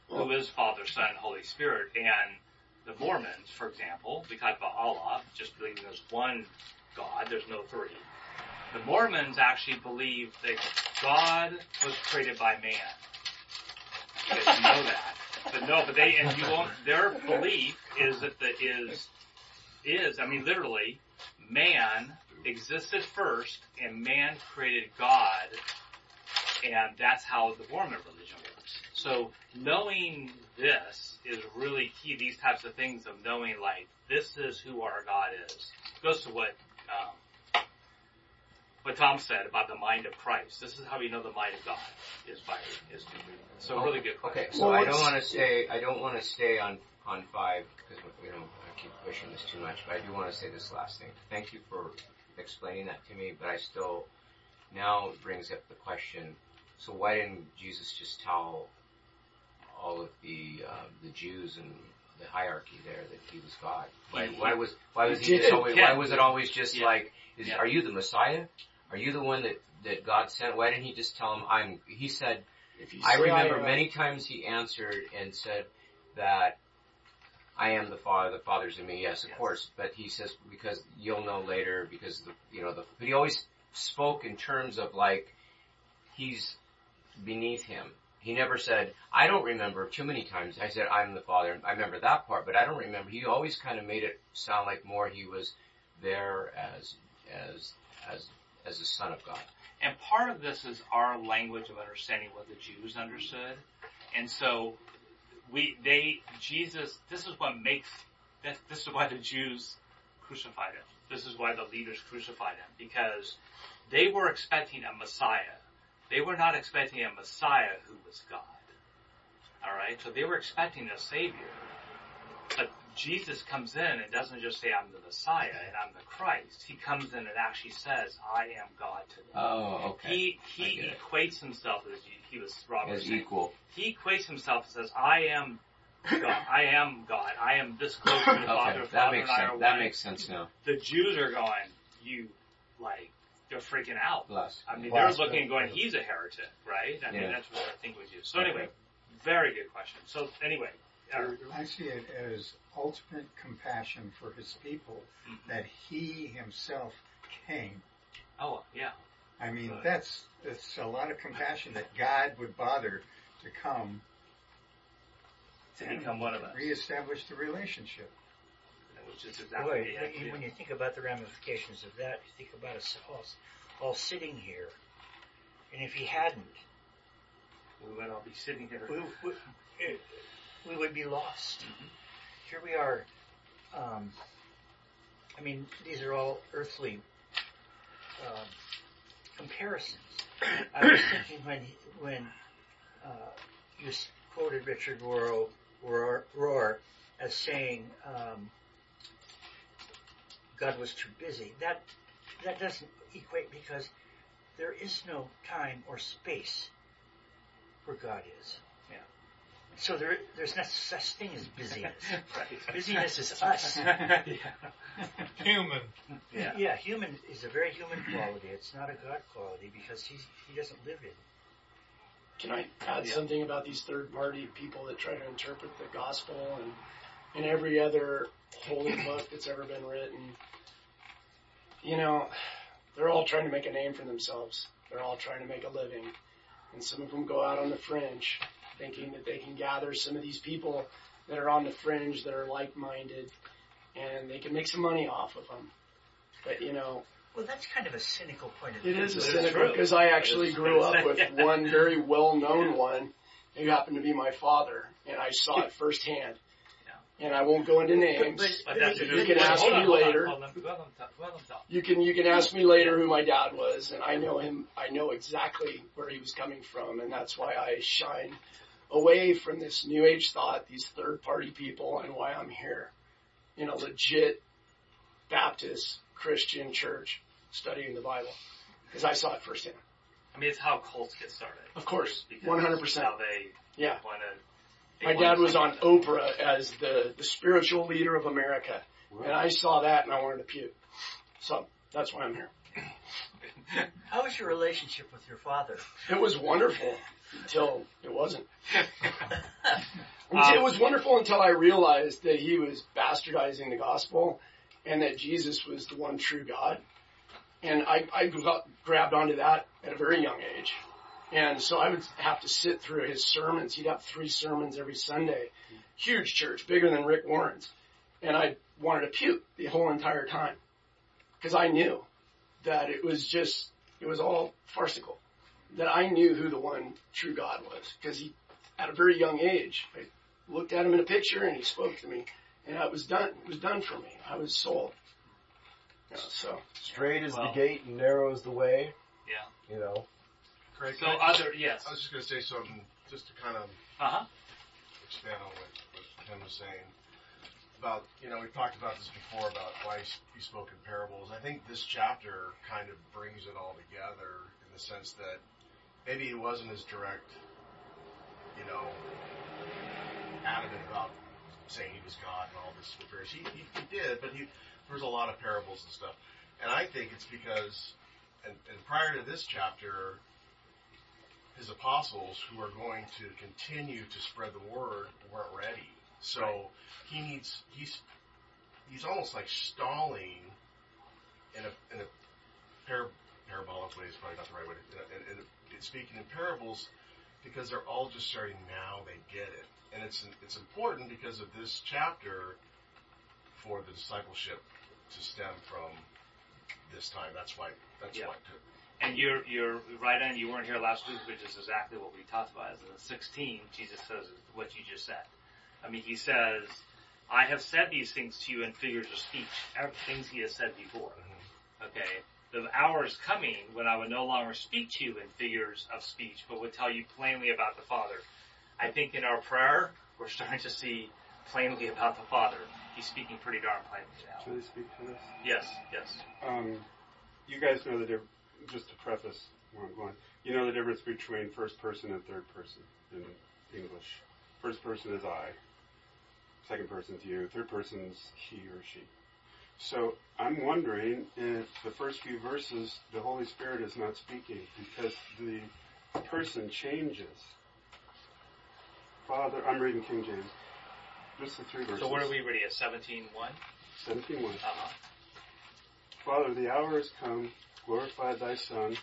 who is Father, Son, Holy Spirit, and the Mormons, for example, we talk about Allah, just believing there's one God, there's no three. The Mormons actually believe that God was created by man. You know that. But no, but they, and you won't, their belief is that the, is, is, I mean literally, man existed first and man created God and that's how the Mormon religion works. So knowing this is really key, these types of things of knowing like, this is who our God is. goes to what, um, what Tom said about the mind of Christ. This is how we know the mind of God is by, is to read. So really good question. Okay, so I don't want to stay. I don't want to stay on on five because we don't want to keep pushing this too much. But I do want to say this last thing. Thank you for explaining that to me. But I still now brings up the question. So why didn't Jesus just tell all of the uh, the Jews and the hierarchy there that he was God? Why, He- why was why was he he just did. always, why was it always just Yeah. like is, Yeah. are you the Messiah? Are you the one that that God sent? Why didn't he just tell him I'm? He said. I remember am, many times he answered and said that I am the Father, the Father's in me. Yes, of Yes. course. But he says because you'll know later because the you know the but he always spoke in terms of like he's beneath him. He never said, I don't remember too many times. I said, I'm the Father. I remember that part, but I don't remember. He always kind of made it sound like more he was there as, as, as, as the Son of God. And part of this is our language of understanding what the Jews understood. And so we, they, Jesus, this is what makes, this, is why the Jews crucified him. This is why the leaders crucified him because they were expecting a Messiah. They were not expecting a Messiah who was God. Alright? So they were expecting a Savior. But Jesus comes in and doesn't just say, I'm the Messiah and I'm the Christ. He comes in and actually says, I am God to them. Oh, okay. He he get it. equates himself as he was Robert As saying. equal. He equates himself and says, "I am God. I am God. I am this close to the Father. Okay, that Father makes and I sense. are That makes sense now. The Jews are going, you like they're freaking out. Bless. I mean, Bless they're looking and going, he's a heretic, right? I mean, Yeah. that's what I think was used. So Okay. anyway, very good question. So anyway, Eric, I see it as ultimate compassion for his people Mhm. that he himself came. oh yeah, I mean, that's it's a lot of compassion that God would bother to come To and become one of us. reestablish the relationship. Which is exactly Boy, what he had to when you- when you think about the ramifications of that, you think about us all, all sitting here, and if he hadn't, We would all be sitting here. we, we, it- we would be lost. Here we are. Um, I mean, these are all earthly um, comparisons. I was thinking when he- when uh, you quoted Richard Rohr, Rohr, Rohr as saying um, God was too busy. That that doesn't equate because there is no time or space where God is. Yeah. So there, there's no such thing as busyness. (laughs) Right. Busyness is us. yeah. (laughs) (laughs) Human. Yeah. yeah, human is a very human quality. It's not a God quality because he's, he doesn't live in. Can I add Yeah. something about these third party people that try to interpret the gospel and and every other holy book that's ever been written? You know, they're all trying to make a name for themselves. They're all trying to make a living. And some of them go out on the fringe thinking that they can gather some of these people that are on the fringe that are like minded and they can make some money off of them. But you know, Well, that's kind of a cynical point of view. is a It is cynical true. because I actually grew up with (laughs) one very well known one who happened to be my father, and I saw it firsthand. And I won't go into names. but- But that's You can ask me on, hold on, later. hold on. Let them talk. Let them talk. You can you can ask me later who my dad was, and I know him. I know exactly where he was coming from, and that's why I shine away from this new age thought, these third party people, and why I'm here in a legit Baptist Christian church studying the Bible because I saw it firsthand. I mean, it's how cults get started. Of course, Because 100%. it's How they Yeah. want to. My dad was on Oprah as the, the spiritual leader of America, and I saw that and I wanted to puke. So that's why I'm here. (laughs) How was your relationship with your father? It was wonderful until it wasn't. (laughs) Um, it was wonderful until I realized that he was bastardizing the gospel and that Jesus was the one true God. And I, I got, grabbed onto that at a very young age. And so I would have to sit through his sermons. He'd have three sermons every Sunday. Huge church, bigger than Rick Warren's. And I wanted to puke the whole entire time. Because I knew that it was just, it was all farcical. That I knew who the one true God was. Because he, at a very young age, I looked at him in a picture and he spoke to me. And it was done. It was done for me. I was sold. You know, so. Straight is Well- the gate and narrow is the way. Yeah. You know. Craig, So I other yes. I was just going to say something just to kind of Uh huh. expand on what, what Ken was saying about, you know, we've talked about this before about why he spoke in parables. I think this chapter kind of brings it all together in the sense that maybe he wasn't as direct, you know, adamant about saying he was God and all this affairs. He, he, he did, but he, there was a lot of parables and stuff. And I think it's because, and, and prior to this chapter, his apostles who are going to continue to spread the word weren't ready. So he needs he's he's almost like stalling in a in a par, parabolic way is probably not the right way. To, in, in, in speaking in parables because they're all just starting now. They get it, and it's it's important because of this chapter for the discipleship to stem from this time. That's why that's Yeah. why. To, And you're you're right on. You weren't here last week, which is exactly what we talked about. Is in the 16, Jesus says what you just said. I mean, he says, "I have said these things to you in figures of speech, things he has said before." Okay, the hour is coming when I would no longer speak to you in figures of speech, but would tell you plainly about the Father. I think in our prayer, we're starting to see plainly about the Father. He's speaking pretty darn plainly now. Should I speak to this? Yes, yes. Um, you guys know the difference, just to preface where I'm going, you know the difference between first person and third person in English. First person is I. Second person is you. Third person's he or she. So I'm wondering if the first few verses, the Holy Spirit is not speaking because the person changes. Father, I'm reading King James. Just the three verses. So what are we reading? at? 17.1? 17 1. Uh-huh. Father, the hour has come. Glorify thy Son,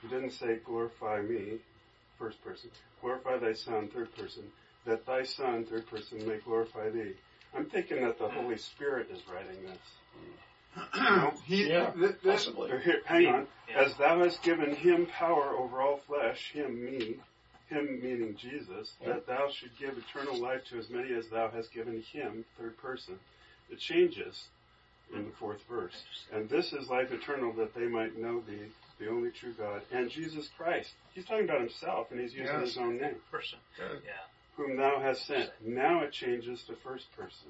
He didn't say glorify me, first person. Glorify thy Son, third person. That thy Son, third person, may glorify thee. I'm thinking that the Holy Spirit is writing this. No? (clears throat) he, Yeah, th- this, possibly. Or here, hang on. Yeah. As thou hast given him power over all flesh, him me, him meaning Jesus, Yeah. that thou should give eternal life to as many as thou hast given him, third person. It changes in the fourth verse. And this is life eternal, that they might know thee, the only true God, and Jesus Christ. He's talking about himself, and he's using Yes. his own name, Person. Yeah. Whom thou hast sent. Now it changes to first person.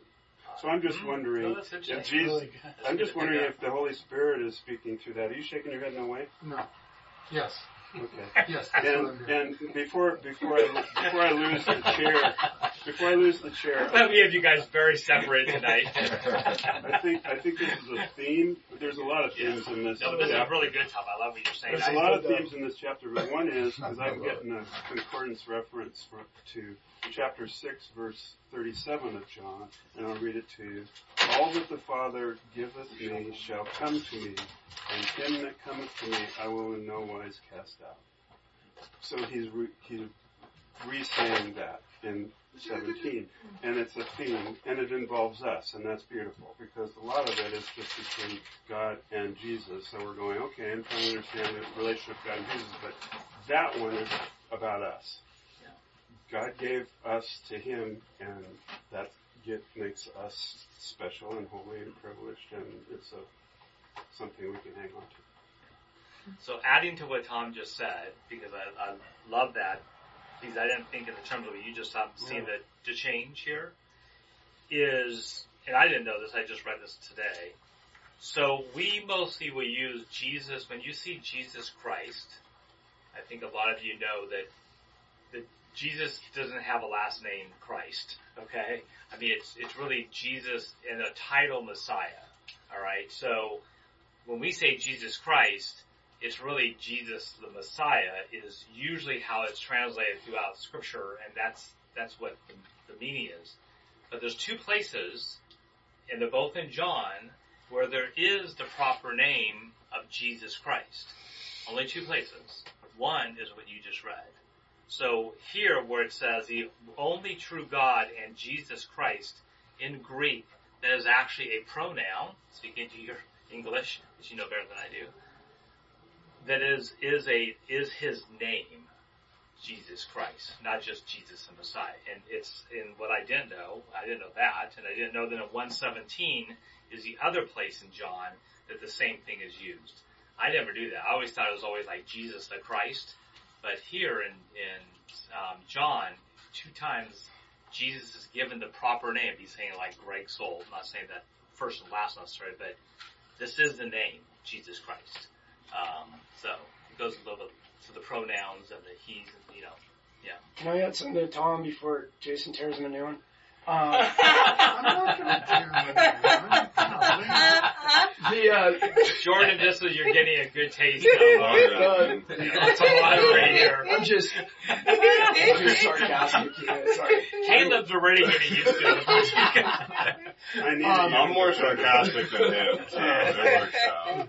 So I'm just Mm, wondering no, if. Jesus, Really. I'm just wondering if the Holy Spirit is speaking through that. Are you shaking your head in no way? no. Yes. Okay. Yes, that's what I'm And and before before I before I lose the chair, before I lose the chair, we have you guys very separate tonight. (laughs) I think I think this is a theme. There's a lot of themes in this. No, but this is chapter. really good, Tom. I love what you're saying. There's I- a lot of uh, themes in this chapter, but one is because I'm getting a concordance reference for, to chapter six, verse thirty-seven of John, and I'll read it to you. All that the Father giveth me shall come to me, and him that cometh to me I will in no wise cast out. So he's re, he's re-saying that in 17, and it's a theme, and it involves us, and that's beautiful because a lot of it is just between God and Jesus. So we're going, okay, I'm trying to understand the relationship of God and Jesus, but that one is about us. God gave us to Him, and that gift makes us special and holy and privileged, and it's a something we can hang on to. So adding to what Tom just said, because I, I love that, because I didn't think in the terms of what you just um, seen that to change here, is, and I didn't know this, I just read this today. So we mostly will use Jesus, when you see Jesus Christ, I think a lot of you know that, that Jesus doesn't have a last name Christ, okay? I mean, it's, it's really Jesus and a title Messiah, alright? So, when we say Jesus Christ, it's really Jesus the Messiah is usually how it's translated throughout scripture and that's, that's what the, the meaning is. But there's two places, and they're both in John, where there is the proper name of Jesus Christ. Only two places. One is what you just read. So here where it says the only true God and Jesus Christ in Greek, that is actually a pronoun, speaking to your (laughs) English, which you know better than I do, that is, is a, is his name, Jesus Christ, not just Jesus the Messiah. And it's in what I didn't know, I didn't know that, and I didn't know that in 117 is the other place in John that the same thing is used. I never knew that. I always thought it was always like Jesus the Christ, but here in, in um, John, two times Jesus is given the proper name. He's saying like Greg Soul. I'm not saying that first and last necessarily, but this is the name, Jesus Christ. Um, so it goes little bit to the pronouns and the he's, you know, yeah. Can I add something to Tom before Jason tears him a new one? Um, (laughs) I'm not going to do it. the uh, Jordan, this is you're getting a good taste. uh, Of, it's a lot right here. I'm just, I'm just sarcastic. Yeah, sorry. Caleb's already getting used to it. I need Um, I'm more sarcastic than him, so it works out.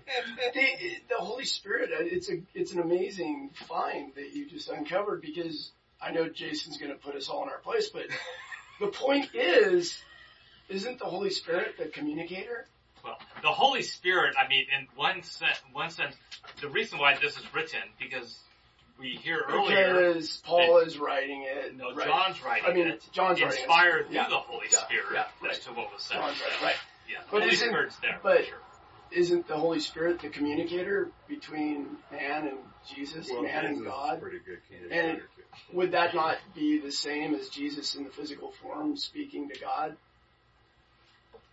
the, the Holy Spirit, uh, it's a, it's an amazing find that you just uncovered because I know Jason's going to put us all in our place, but the point is, isn't the Holy Spirit the communicator? Well, the Holy Spirit, I mean, in one sense, one sense, the reason why this is written, because we hear earlier, Because Paul is writing it. no, right. John's writing I mean, it, John's writing inspired through Yeah. the Holy Yeah. Spirit Yeah. as to what was said. John's right, right. Yeah, the But Holy isn't- Spirit's there. but- for sure. Isn't the Holy Spirit the communicator between man and Jesus, Well, man and Jesus is a God? pretty good communicator. And too. Would that not be the same as Jesus in the physical form speaking to God?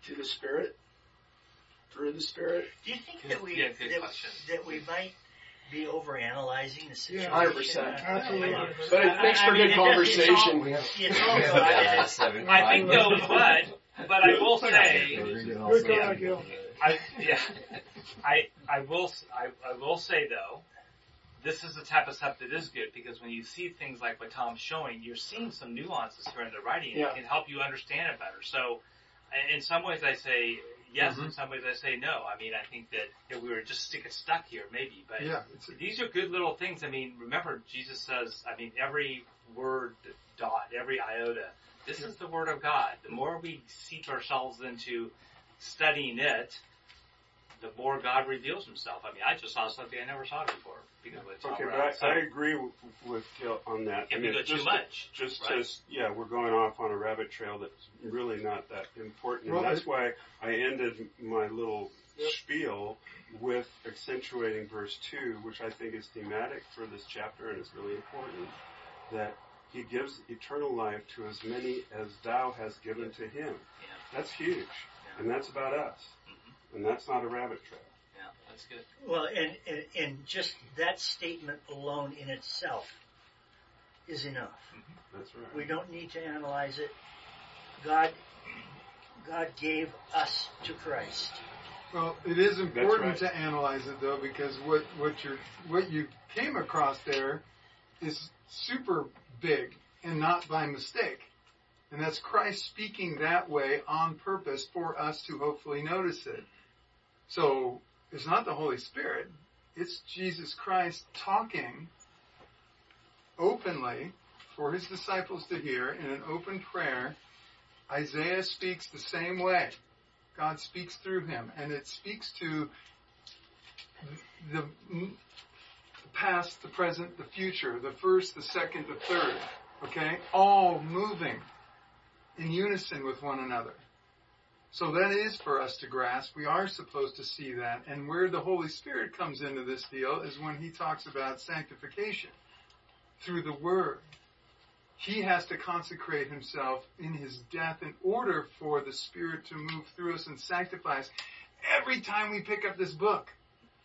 To the Spirit? Through the Spirit? Do you think that we Yeah, that, that we might be overanalyzing the situation? 100%. Absolutely. But it makes for good it does- it's all- conversation. It's all good. I mean, Seven, I think five. though, but but I will say, Good Yeah. God, I yeah, (laughs) I I will s- I, I will say though, this is the type of stuff that is good because when you see things like what Tom's showing, you're seeing some nuances here in the writing and Yeah. it can help you understand it better. So, in some ways, I say yes, Mhm. in some ways I say no. I mean, I think that if we were just sticking stuck here, maybe, but Yeah, these are good little things. I mean, remember Jesus says, I mean, every word dot, every iota, this is the word of God. The more we seep ourselves into studying it, the more God reveals himself. I mean, I just saw something I never saw before because of what Okay, but I, I agree with, with Gil on that. if I mean, go too just much, just right? as yeah, we're going off on a rabbit trail that's really not that important. Well, and that's why I ended my little spiel with accentuating verse two, which I think is thematic for this chapter and is really important. That he gives eternal life to as many as thou hast given to him. Yeah. That's huge, and that's about us. And that's not a rabbit trail. Yeah, that's good. Well, and, and, and just that statement alone in itself is enough. Mm-hmm. That's right. We don't need to analyze it. God, God gave us to Christ. Well, it is important right. to analyze it though, because what what you what you came across there is super big and not by mistake, and that's Christ speaking that way on purpose for us to hopefully notice it. So it's not the Holy Spirit; it's Jesus Christ talking openly for his disciples to hear in an open prayer. Isaiah speaks the same way. God speaks through him, and it speaks to the, past, the present, the future, the first, the second, the third. Okay, all moving in unison with one another. So that is for us to grasp. We are supposed to see that, and where the Holy Spirit comes into this deal is when He talks about sanctification through the Word. He has to consecrate himself in his death in order for the Spirit to move through us and sanctify us. Every time we pick up this book,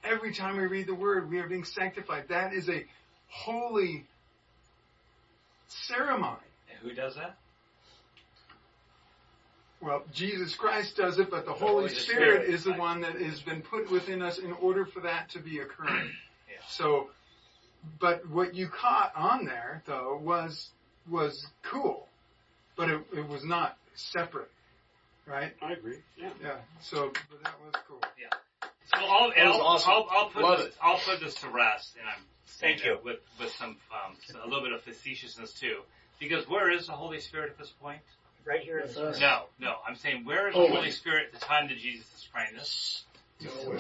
every time we read the Word, we are being sanctified. That is a holy ceremony. And who does that? Well, Jesus Christ does it, but the, Holy, Holy Spirit, Spirit, is the right. one that has been put within us in order for that to be occurring. Yeah. So, but what you caught on there though was was cool, but it, it was not separate, right? I agree. Yeah. Yeah. So, but that was cool. Yeah. So I'll, That was I'll, awesome. I'll, I'll put Love this, it. I'll put this to rest, and I'm saying Thank you. with with some um, a little bit of facetiousness too, because where is the Holy Spirit at this point? Right here in With the us. No, no, I'm saying where is Oh, the Holy wait. Spirit at the time that Jesus is praying this?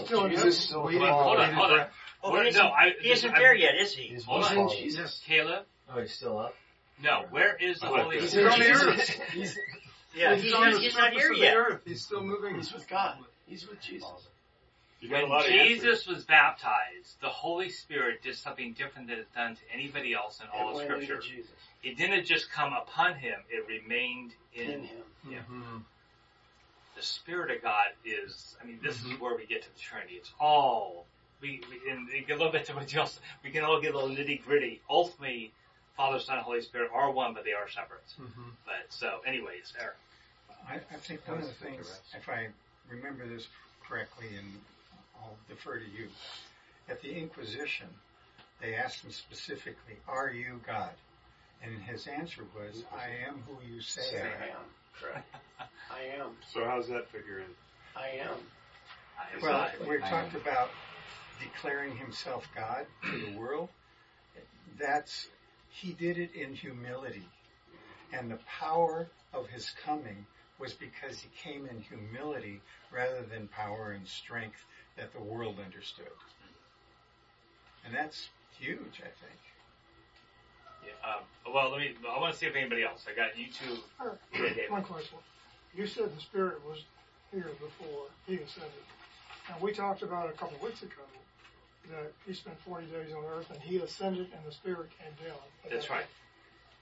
Still in Jesus heaven, waiting Hold on, for hold on, hold on. Oh, Where- he isn't, no, I- he isn't I- there yet, is he? He's Hold with on. Jesus. Caleb, Oh, he's still up? no, where is the oh, Holy that. He's Spirit? on the earth. He's, Yeah, He's he's, on not, the he's not here yet. the earth. He's still moving. he's with God. He's with Jesus. You got a When lot of answers. Jesus was baptized, the Holy Spirit did something different than it's done to anybody else in all It of Scripture. Jesus. It didn't just come upon him; it remained in, In him. Yeah. Mhm. the Spirit of God is, I mean, this Mhm. is where we get to the Trinity. It's all, we, we and we get a little bit to what else, we can all get a little nitty gritty. Ultimately, Father, Son, and Holy Spirit are one, but they are separate. Mhm. But, so, anyways, Eric. I, I think one of the things, if I remember this correctly, and I'll defer to you, at the Inquisition, they asked him specifically, "Are you God?" And his answer was, "I am who you say Say I I am." am. Correct. (laughs) I am. So how's that figure in? I am. I Well, God. we talked about declaring himself God to the world. That's he did it in humility, and the power of his coming was because he came in humility rather than power and strength that the world understood. And that's huge, I think. Yeah, um, well, let me, I want to see if anybody else, I got you two. Uh, Yeah, One question. You said the Spirit was here before He ascended. And we talked about a couple of weeks ago that He spent 40 days on earth and He ascended and the Spirit came down. That's right.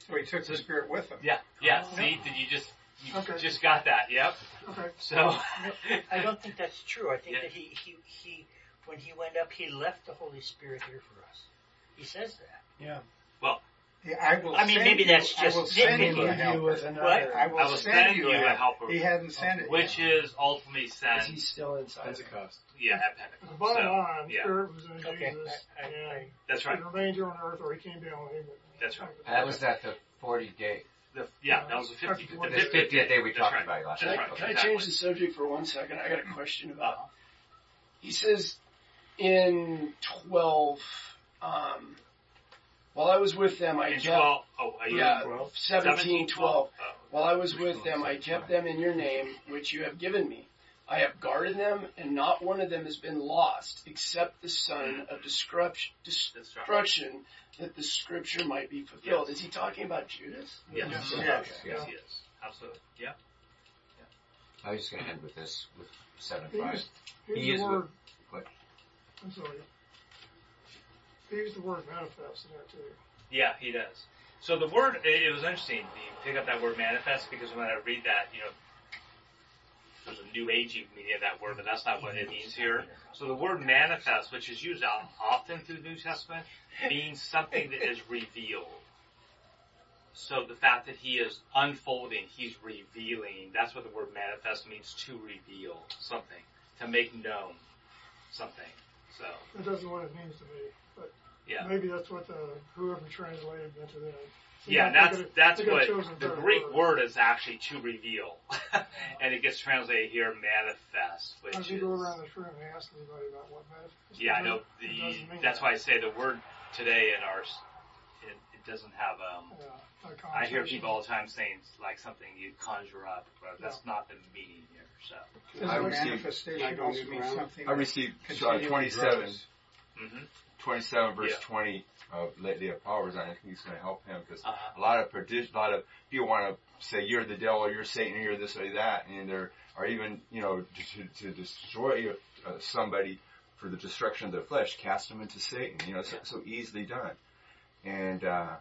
So he took the Spirit with him. Yeah, yeah, Oh. see, did you just, you Okay. just got that, yep. Okay. So, (laughs) I don't think that's true. I think Yeah. that he, he, he, when he went up, he left the Holy Spirit here for us. He says that. Yeah. Yeah, I will I mean, maybe you- that's I just will send nitpicking. you a helper. with another. What? I will, I will send, you a helper. helper. He hadn't sent it which yet. is ultimately Is sent, he still inside? Pentecost. yeah, at The Pentecost. bottom So, line, yeah. Spirit was in Okay, Jesus I- I- and That's He right. remained here on earth or He came down and He. That's right. That was at the 40 day. The, yeah, that was the 50th. The That's 50th, 50th day we That's talked right. about it last That's Can I, right, can I change the subject for one second? I got a question about. He says in 12, um, while I was with them, I In kept. 12, oh, are you yeah, in 12? 17, 12. Oh. While I was with them, I kept them in your name, which you have given me. I have guarded them, and not one of them has been lost, except the son of destruction, destruction that the scripture might be fulfilled. Is he talking about Judas? Yes. Yes. Yes. Yes. Yes, he is. Absolutely. Yeah. I was just going to end with this with seven He five. used, he He used is the what- word. what? I'm sorry. He used the word manifest in there too. Yeah, he does. So the word, it, it was interesting. You pick up that word manifest because when I read that, you know, there's a new agey meaning of that word, but that's not what it means here. So the word manifest, which is used often through the New Testament, means something that is revealed. So the fact that he is unfolding, he's revealing, that's what the word manifest means, to reveal something, to make known something. So, That doesn't what it means to me, but yeah. maybe that's what the, whoever translated it to them. They Yeah, got- that's they got- that's what the Greek word. word is actually to reveal, (laughs) and it gets translated here manifest, which As you is go around this room and ask anybody about what manifest yeah, I know the that's that. why I say the word today in our it, it doesn't have um. Yeah, I hear people all the time saying it's like something you conjure up, but that's not the meaning here. So I the received- manifestation also mean something I that received uh, 27, Mhm. 27 verse Yeah. 20 of lately of powers. I think he's going to help him because Uh-huh. a lot of perdi- a lot of people want to say you're the devil, you're Satan, you're this or that, and there are even you know to, to destroy uh, somebody for the destruction of their flesh, cast them into Satan. You know, so, so easily done. And uh,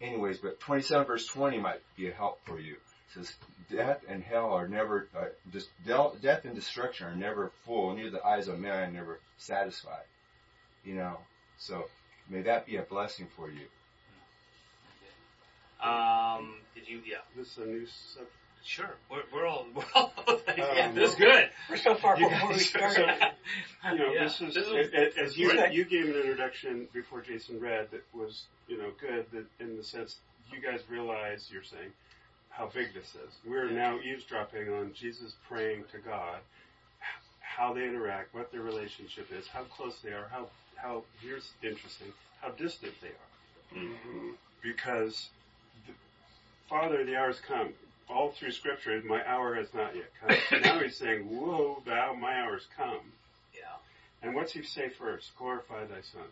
anyways, but 27 verse 20 might be a help for you. It says, death and hell are never, uh, dis- death and destruction are never full, neither the eyes of man are never satisfied. You know, so may that be a blessing for you. um, did you yeah This is a new subject. sure we're, we're all we're all (laughs) yeah, Um, this is good. We're so far You before we guys- started. (laughs) You know, Yeah, this is, this is- a- a- as you, great. you gave an introduction before Jason read that was, you know, good that in the sense you guys realize, you're saying, how big this is. We're now eavesdropping on Jesus praying to God, how they interact, what their relationship is, how close they are, how, how, here's interesting, how distant they are. Mm-hmm. Because, the, Father, the hour's come. All through scripture, my hour has not yet come. (laughs) now he's saying, whoa, thou, my hour's come. Yeah. And what's he say first? Glorify thy son.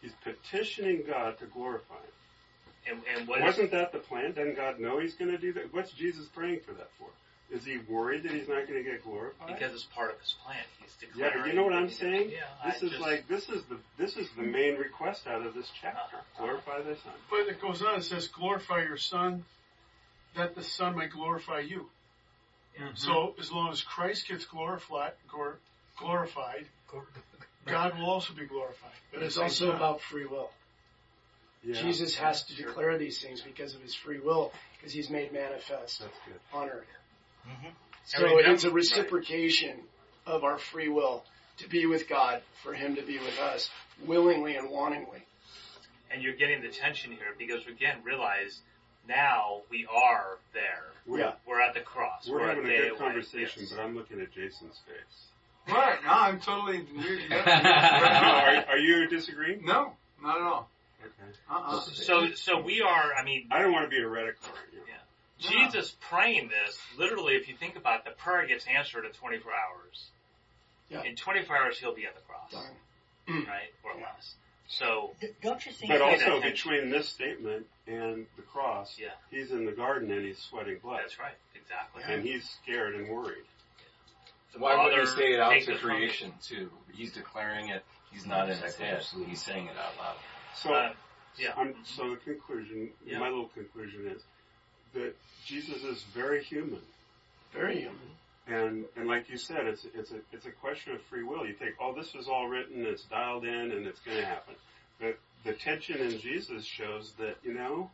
He's petitioning God to glorify him. And, and what is- Wasn't that the plan? Doesn't God know he's going to do that? What's Jesus praying for that for? Is he worried that he's not going to get glorified? because it's part of his plan. He's yeah, declaring. but you know what I'm saying? Yeah, This I is just- like this is the this is the main request out of this chapter. Uh-huh. Glorify thy son. But it goes on, it says, glorify your son, that the son might glorify you. So as long as Christ gets glorified, glor- glorified, God will also be glorified. But it's also about free will. Yeah. Jesus has to declare these things because of his free will, because he's made manifest That's good. on earth. And So remember- it's a reciprocation of our free will to be with God, for him to be with us, willingly and wantingly. and you're getting the tension here because again, realize now we are there. We're, Yeah. We're at the cross. we're having a day good conversation, but I'm looking at Jason's face. Right, no, I'm totally. (laughs) No, are, are you disagreeing? no, not at all. Okay. Uh-uh. So, so we are. I mean, I don't want to be a heretical. You. Jesus praying this, literally, if you think about it, the prayer gets answered in 24 hours. Yeah. In 24 hours, he'll be at the cross, Done. (clears throat) right, or less. So, Don't you think But also that- between this statement and the cross, Yeah. he's in the garden and he's sweating blood. that's right, exactly. And he's scared and worried. The Why would he say it out takes to it creation too? He's declaring it. He's not in his head. He's saying it out loud. So, Uh, yeah. So the conclusion, Yeah. my little conclusion is that Jesus is very human. Very human. And, and like you said, it's, it's a, it's a question of free will. You think, oh, this was all written, it's dialed in, and it's going to happen. But the tension in Jesus shows that, you know,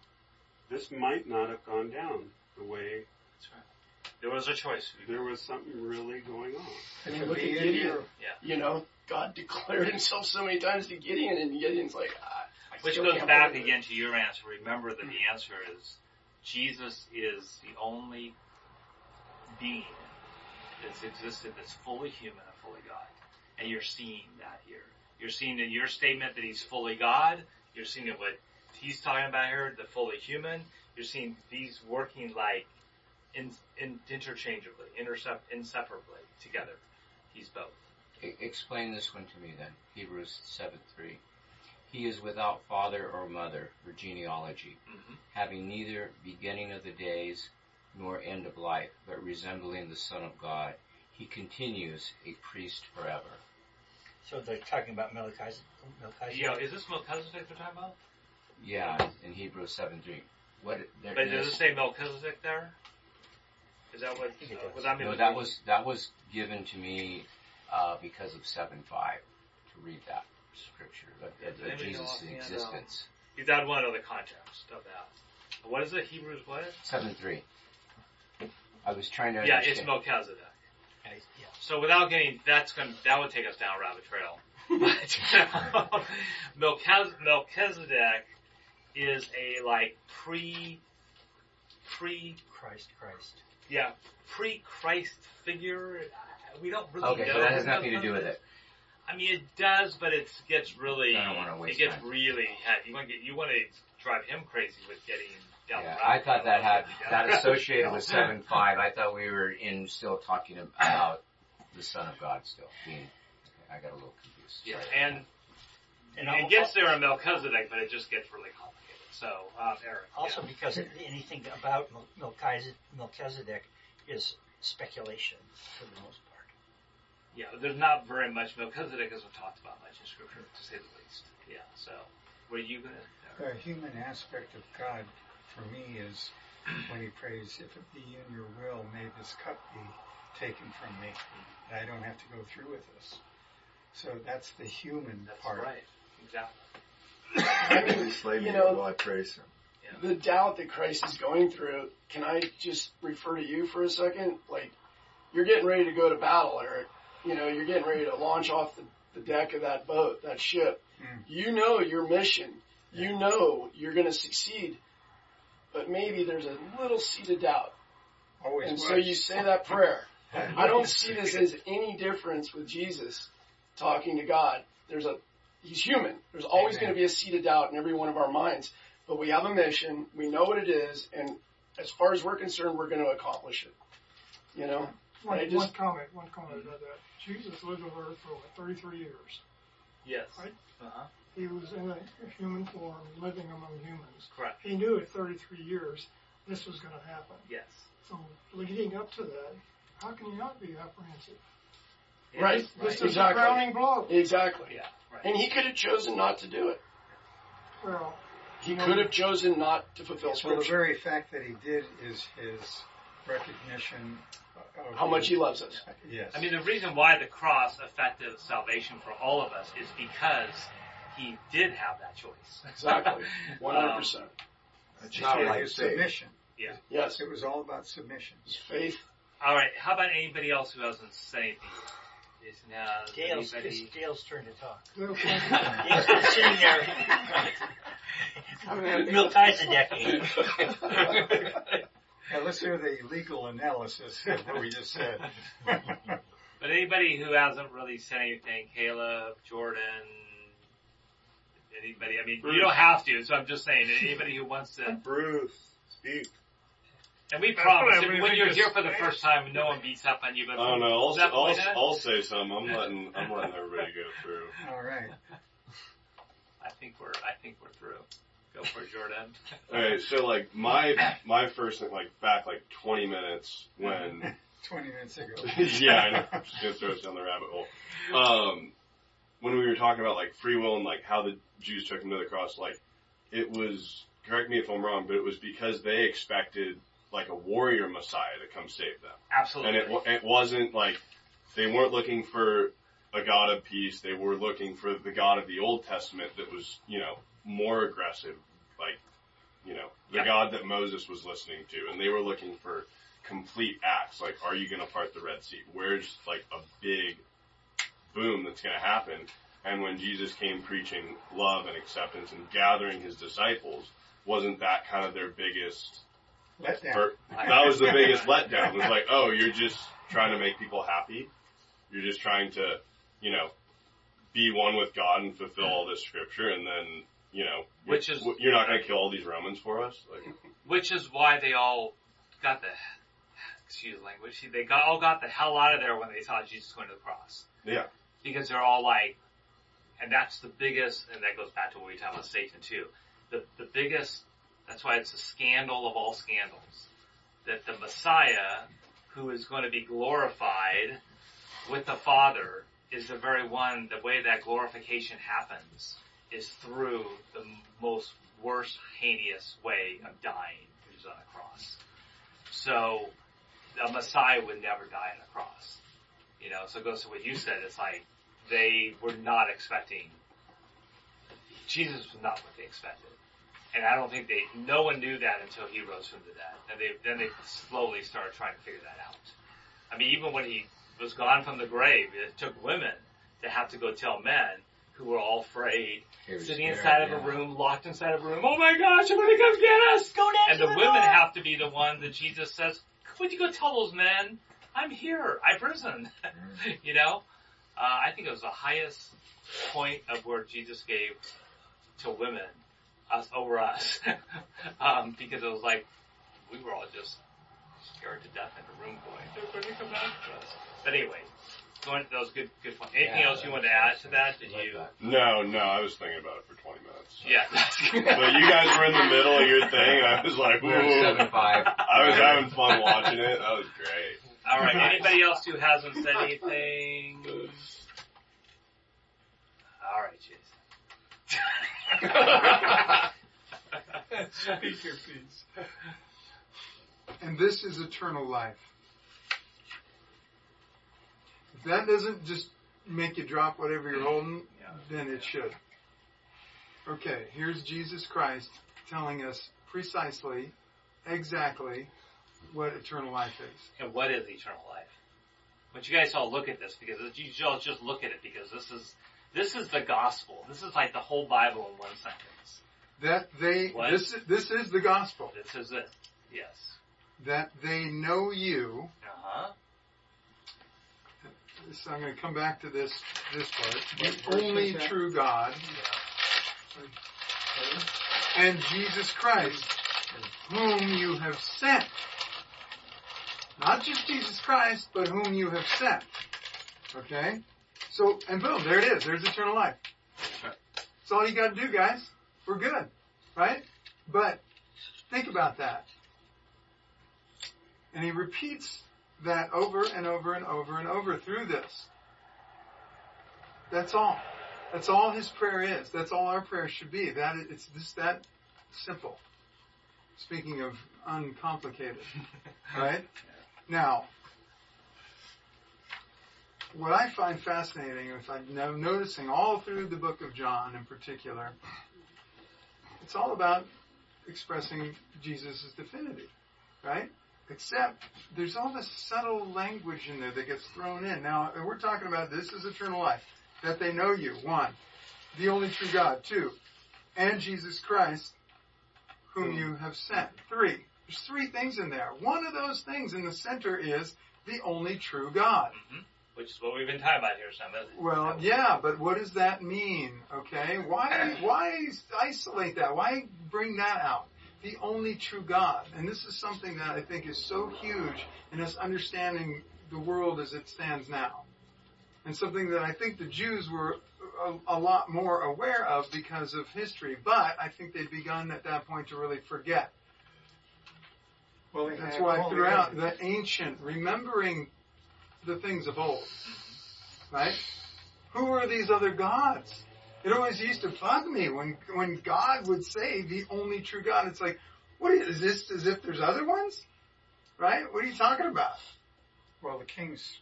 this might not have gone down the way That's right. There was a choice. there was something really going on. I mean, look at Be Gideon. Yeah. You know, God declared himself so many times to Gideon, and Gideon's like, ah, I Which still goes can't back believe it. again to your answer. Remember that the answer is Jesus is the only being that's existed that's fully human and fully God. And you're seeing that here. You're seeing in your statement that he's fully God. You're seeing it what he's talking about here, the fully human. You're seeing these working like in, in interchangeably, intercept, inseparably together. He's both. Explain this one to me then. Hebrews 7 3. He is without father or mother or genealogy, Mhm. having neither beginning of the days nor end of life, but resembling the Son of God. He continues a priest forever. So they're talking about Melchizedek. Melchizedek. Yeah, is this Melchizedek they're talking about? Yeah, in Hebrews 7 3. What, there But does it say Melchizedek there? Is that what? think it was that No, that was that was given to me uh, because of seven five to read that scripture, but Yeah, of does anybody know Jesus' offhand, uh, existence. You got one of the context of that. What is it? Hebrews what? Seven three. I was trying to Yeah, understand. it's Melchizedek. Okay, yeah. So without getting, that's going to that would take us down a rabbit trail. (laughs) But (laughs) Melchizedek is a like pre, pre, Christ, Christ. yeah, pre-Christ figure. We don't really okay, know. so that has nothing to do with it. I mean, it does, but it gets really. I don't wanna waste It gets time. really. heavy. You want to get. You want to drive him crazy with getting down. Yeah, the I thought that had together. that associated with (laughs) seven five. I thought we were in still talking about the Son of God still being. I got a little confused. Yeah, Sorry. and And it al- gets there in Melchizedek, but it just gets really complicated. So, um, Eric. Also, yeah. because anything about Melchizedek, Melchizedek is speculation for the most part. Yeah, there's not very much Melchizedek isn't talked about much in Scripture, to say the least. Yeah. So, what are you gonna? The human aspect of God for me is when he prays, if it be in your will, may this cup be taken from me. And I don't have to go through with this. So that's the human That's part. right. Exactly. Slay me you know, while I praise him. the doubt that Christ is going through, can I just refer to you for a second? Like, you're getting ready to go to battle, Eric. You know, you're getting ready to launch off the, the deck of that boat, that ship. Mm. You know your mission. You know you're going to succeed. But maybe there's a little seed of doubt. Always And was. so you say that prayer. (laughs) I don't see this as any difference with Jesus talking to God. There's a, he's human. There's always Amen. going to be a seed of doubt in every one of our minds. But we have a mission. We know what it is. And as far as we're concerned, we're going to accomplish it. You know? One, I just- one comment, one comment about that. Jesus lived on earth for what, 33 years. Yes. Right. Uh huh. He was in a, a human form, living among humans. Correct. He knew at 33 years this was going to happen. Yes. So leading up to that, how can you not be apprehensive? Right. This, this is Exactly. the crowning blow. Exactly. Yeah. Right. And he could have chosen not to do it. Well, He could have chosen not to fulfill Well, the scripture. very fact that he did is his recognition of How much his- he loves us. Yes. I mean, the reason why the cross affected salvation for all of us is because he did have that choice. Exactly. (laughs) 100%. Um, it's not His like submission. Yeah. Yes. It was all about submission. It's faith. All right. How about anybody else who hasn't said anything? Is now Dale's, anybody? it's Dale's turn to talk. (laughs) they'll Dale's been sitting there. (laughs) Melchizedek. Now let's hear the legal analysis of what we just said. (laughs) But anybody who hasn't really said anything, Caleb, Jordan, anybody. I mean, you don't have to. So I'm just saying, anybody who wants to. (laughs) Bruce, speak. And we That's promise, I if- when you're here for the first time, no one beats up on you. But I don't know. I'll, point I'll, I'll say something. I'm letting I'm letting (laughs) everybody go through. All right. I think we're I think we're through. Go for it, Jordan. (laughs) All right. So like my my first thing, like back like 20 minutes when (laughs) 20 minutes ago. (laughs) yeah, I know. Just gonna throw us down the rabbit hole. Um, when we were talking about like free will and like how the Jews took him to the cross, like it was. Correct me if I'm wrong, but it was because they expected like a warrior Messiah to come save them, Absolutely. and it it wasn't like they weren't looking for a God of peace. They were looking for the God of the Old Testament that was you know more aggressive, like you know the Yeah. God that Moses was listening to, and they were looking for complete acts. Like, are you going to part the Red Sea? Where's like a big boom that's going to happen? And when Jesus came preaching love and acceptance and gathering his disciples, wasn't that kind of their biggest Let down. That was the biggest letdown. It was like, oh, you're just trying to make people happy. You're just trying to, you know, be one with God and fulfill all this scripture, and then, you know, Which is- you're not going to kill all these Romans for us. Like, (laughs) Which is why they all got the, excuse the language, they got, all got the hell out of there when they saw Jesus going to the cross. yeah, Because they're all like, and that's the biggest, and that goes back to what we talked about Satan too. The, the biggest, that's why it's a scandal of all scandals. That the Messiah, who is going to be glorified with the Father, is the very one, the way that glorification happens is through the most worst, heinous way of dying, which is on a cross. So, the Messiah would never die on a cross. You know, so it goes to what you said, it's like, they were not expecting, Jesus was not what they expected. And I don't think they, no one knew that until he rose from the dead. And they, then they slowly started trying to figure that out. I mean, even when he was gone from the grave, it took women to have to go tell men who were all afraid, They sitting scared, inside of a room, locked inside of a room. Oh my gosh, somebody come get us! Go down And the the women door. have to be the ones that Jesus says, would you go tell those men, I'm here, I've risen. (laughs) you know? Uh, I think it was the highest point of where Jesus gave to women, us over us. (laughs) um, because it was like, we were all just scared to death in the room going, they're going to come after us. But anyway, going, that was good, good point. Anything Yeah, else you wanted to add to that? Did you? no, no, I was thinking about it for 20 minutes. Yeah. but you guys were in the middle of your thing. I was like, We were "Ooh." seven five. I was having fun watching it. That was great. All right. Anybody else who hasn't said anything? All right, Jason. Speak your piece. And this is eternal life. If that doesn't just make you drop whatever you're holding, then it should. Okay, here's Jesus Christ telling us precisely, exactly what eternal life is. And what is eternal life? But you guys all look at this because you all just look at it because this is this is the gospel. This is like the whole Bible in one sentence. That they What? this is, this is the gospel. This is it. Yes. That they know you. Uh huh. So I'm going to come back to this this part. The only true God and Jesus Christ, whom you have sent. Not just Jesus Christ, but whom you have sent. Okay? So, and boom, there it is. There's eternal life. That's all you got to do, guys. We're good. Right? But think about that. And he repeats that over and over and over and over through this. That's all. That's all his prayer is. That's all our prayer should be. That it's just that simple. Speaking of uncomplicated, (laughs) right? Now, what I find fascinating, if I'm noticing all through the book of John in particular, it's all about expressing Jesus' divinity, right? Except there's all this subtle language in there that gets thrown in. Now, we're talking about this is eternal life. That they know you, one, the only true God, two, and Jesus Christ, whom you have sent. Three. There's three things in there. One of those things in the center is the only true God. hmm Which is what we've been talking about here, Sam. it? Well, yeah, but what does that mean? Okay, why why isolate that? Why bring that out? The only true God, and this is something that I think is so huge in us understanding the world as it stands now, and something that I think the Jews were a, a lot more aware of because of history, but I think they'd begun at that point to really forget. Well, That's why throughout the ancient, remembering the things of old, right? Who are these other gods? It always used to bug me when when God would say the only true God. It's like, what is, is this? As if there's other ones, right? What are you talking about? Well, the kings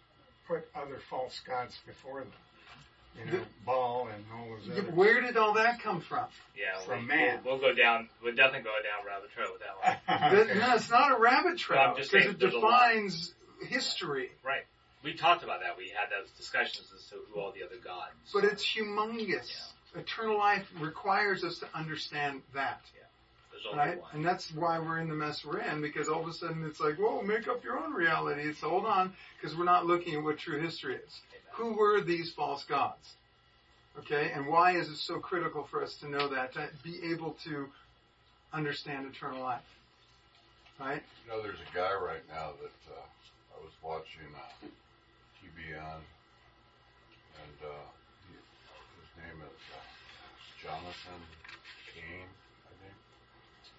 put other false gods before them. You know, Baal and all those Yeah, others. Where did all that come from? Yeah, From we, man. We'll, we'll go down. We'll definitely go down rabbit trail with that one. (laughs) That- no, it's not a rabbit No, trail just because it there's a lot. defines history, Right. We talked about that. We had those discussions as to who all the other gods. but it's humongous. Eternal life requires us to understand that. for There's only Right? one. And that's why we're in the mess we're in, because all of a sudden it's like, whoa, make up your own reality. It's hold on, because we're not looking at what true history is. Who were these false gods? Okay, and why is it so critical for us to know that, to be able to understand eternal life? Right? You know, there's a guy right now that uh, I was watching uh, TBN, and uh, he, his name is uh, Jonathan Cahn, I think.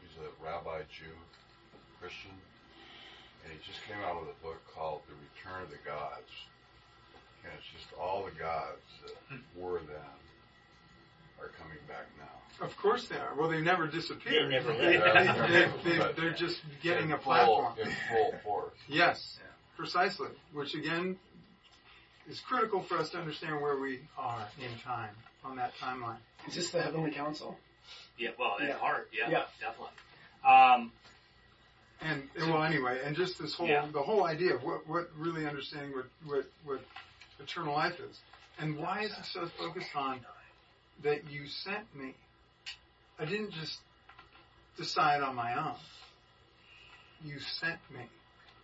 He's a rabbi Jew, Christian, and he just came out with a book called The Return of the Gods. And it's just all the gods that were then are coming back now. Of course they are. Well, they never disappeared. They never (laughs) they, left. they, they, they, they're just getting In a full- platform. in full force. Yes, precisely. Which again is critical for us to understand where we are in time on that timeline. Is this the Heavenly Council? Yeah, well, in Yeah. part, yeah, Yeah. definitely. Um, And well, anyway, and just this whole Yeah. the whole idea of what what really understanding what what what eternal life is, and why is it so focused on that you sent me? I didn't just decide on my own. You sent me.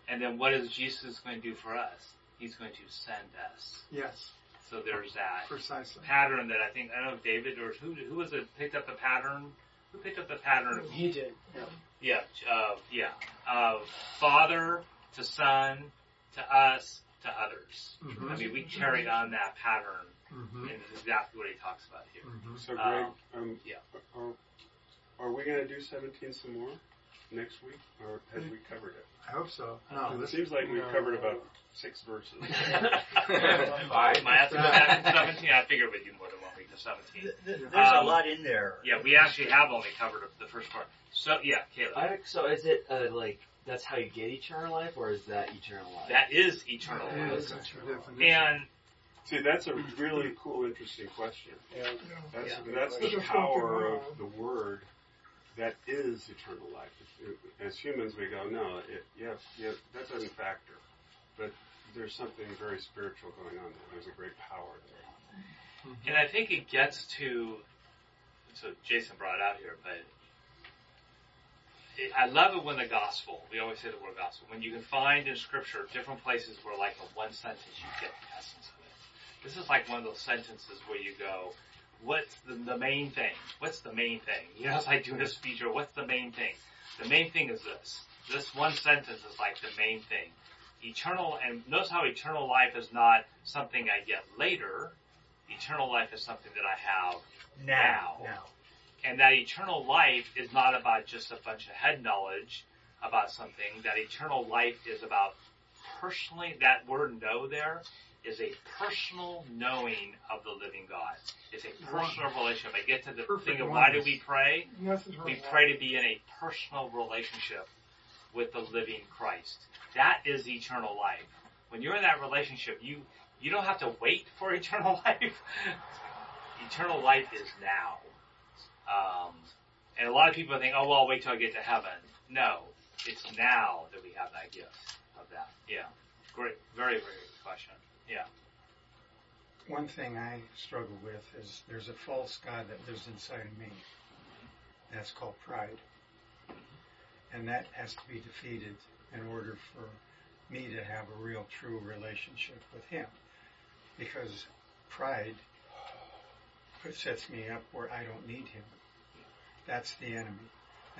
and then what is Jesus going to do for us? He's going to send us. Yes, So there's that precisely. pattern that I think I don't know if David or who who was it picked up the pattern. Who picked up the pattern? of- He did. Yeah. Yeah, uh, yeah. Uh, father to son to us to others. Mhm. I mean, we carried on that pattern, Mhm. and it's exactly what he talks about here. So, Greg, Um, um, yeah. are, are we going to do 17 some more next week, or have we covered it? I hope so. No, it this- seems like we've no. covered about six verses. Alright, my estimate back 17, I figured we'd do more than one week to 17. Th- th- there's a Um, lot in there. Yeah, we actually have only covered the first part. So, yeah, Caleb. I, so is it uh, like that's how you get eternal life, or is that eternal life? That is eternal That life. is eternal life. And See, that's a really cool, interesting question. Yeah. That's, Yeah. that's the power of the word that is eternal life. As humans, we go, no, it, yeah, that doesn't factor. But there's something very spiritual going on there. There's a great power there. Mm-hmm. And I think it gets to, so Jason brought it out here, but it, I love it when the gospel, we always say the word gospel, when you can find in scripture different places where like in one sentence you get the essence of it. This is like one of those sentences where you go, what's the, the main thing? What's the main thing? You know, it's (laughs) like doing a speech or what's the main thing? The main thing is this. This one sentence is like the main thing. Eternal, and notice how eternal life is not something I get later. Eternal life is something that I have Now. now. Now. And that eternal life is not about just a bunch of head knowledge about something. That eternal life is about personally, that word know there is a personal knowing of the living God. It's a personal relationship. I get to the Perfect thing of why do we pray? We pray to be in a personal relationship with the living Christ. That is eternal life. When you're in that relationship, you, you don't have to wait for (laughs) eternal life. eternal life is now. Um, and a lot of people think, oh, well, I'll wait till I get to heaven. No, it's now that we have that gift of that. Yeah. Great. Very, very good question. Yeah. One thing I struggle with is there's a false God that lives inside of me. That's called pride. And that has to be defeated in order for me to have a real, true relationship with Him. Because pride sets me up where I don't need Him. That's the enemy.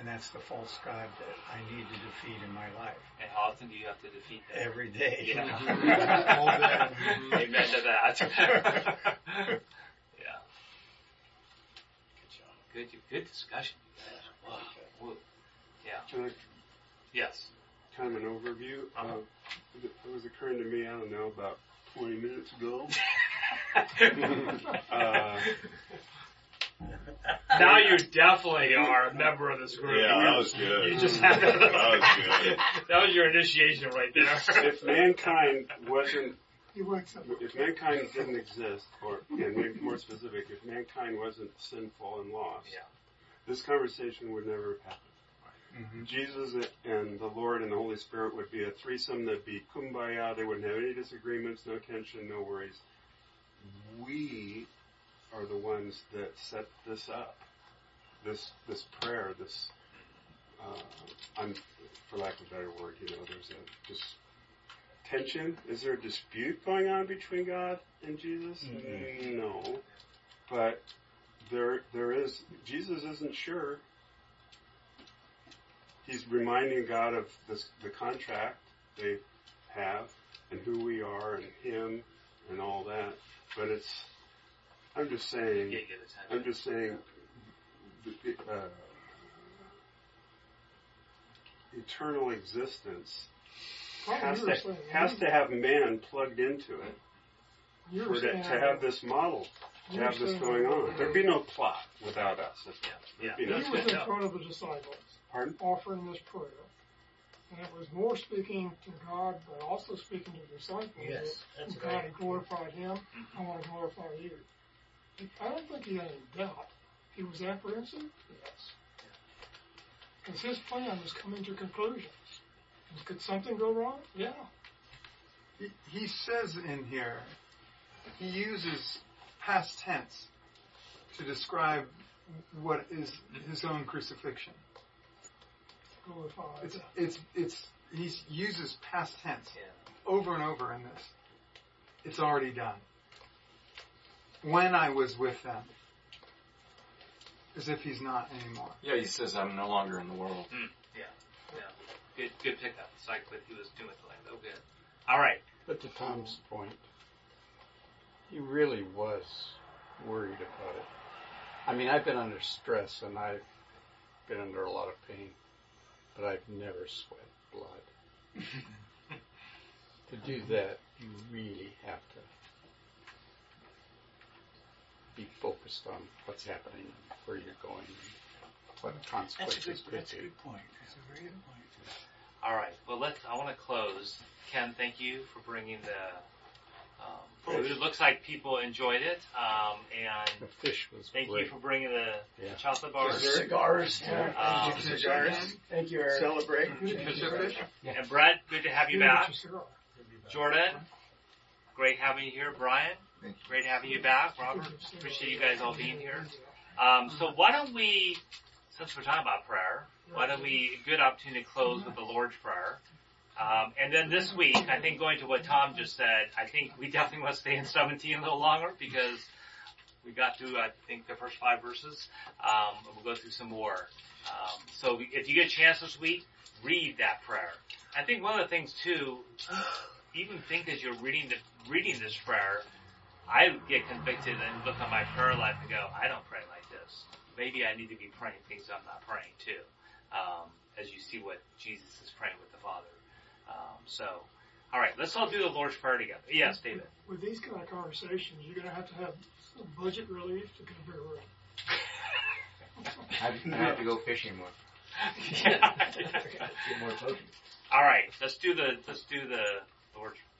And that's the false God that I need to defeat in my life. And how often do you have to defeat that? Every day. Yeah. (laughs) All (laughs) day. Amen to that. (laughs) yeah. Good, good discussion. Wow. Woo. Yeah. Can I Yes. kind of an overview? Uh, it it was occurring to me, I don't know, about 20 minutes ago. uh, Now you definitely are a member of this group. Yeah, that was good. You just had That was good. That was your initiation right there. if mankind wasn't He wakes if mankind didn't exist, or and maybe more specific, if mankind wasn't sinful and lost, Yeah. this conversation would never have happened. Mhm. Jesus and the Lord and the Holy Spirit would be a threesome that'd be kumbaya. They wouldn't have any disagreements, no tension, no worries. We are the ones that set this up. This this prayer, this uh, I'm, for lack of a better word, you know, there's a just tension. Is there a dispute going on between God and Jesus? Mhm. No, but there there is. Jesus isn't sure. He's reminding God of this, the contract they have and who we are and Him and all that. But it's. I'm just saying. Yeah, get attention. I'm just saying. the- the, Uh, eternal existence Probably has to saying- has to have man plugged into it You for were it saying to have this model, to You were have this going on. There'd be no plot without us. Yeah. There'd be He was in front of the disciples, Pardon? offering this prayer. And it was more speaking to God, but also speaking to the disciples. Yes, that that's God right. had glorified him. I want to glorify you. I don't think he had any doubt. He was apprehensive. Yes. Because his plan was coming to conclusions. Could something go wrong? Yeah. He, he says in here, he uses past tense to describe what is his own crucifixion. Glorified. It's it's it's he uses past tense over and over in this. It's already done. When I was with them, as if he's not anymore. Yeah, he says, I'm no longer in the world. Mm, yeah, yeah. Good, good pickup. It's like what he was doing with the land. Oh, good. All right. But to Tom's point, he really was worried about it. I mean, I've been under stress and I've been under a lot of pain, but I've never sweat blood. (laughs) to do that, you really have to be focused on what's happening, where you're going, and what the consequences That's a good, could that's a good point. That's a very good point. All right. Well, let's. I want to close. Ken, thank you for bringing the. Um, food. It looks like people enjoyed it, um, and The fish was thank great. you for bringing the Yeah. chocolate bars, Cigars. Yeah. Um, Thank you, cigars. Thank you, Eric. Celebrate. And Brett, good to have you back. Jordan, great having you here. Brian, great having you back. Robert, appreciate you guys all being here. Um, so why don't we, since we're talking about prayer, why don't we, good opportunity to close with the Lord's Prayer. Um, and then this week, I think going to what Tom just said, I think we definitely want to stay in 17 a little longer because we got through, I think, the first five verses. Um, we'll go through some more. Um, so if you get a chance this week, read that prayer. I think one of the things too, even think as you're reading the, reading this prayer, I get convicted and look at my prayer life and go, I don't pray like this. Maybe I need to be praying things I'm not praying too. Um, as you see what Jesus is praying with the Father. Um, so, all right, let's all do the Lord's Prayer together. Yes, David. With these kind of conversations, you're going to have to have some budget relief to cover your room. I I have to go fishing more. (laughs) Yeah. Get more potions. All right, let's do the let's do the Lord's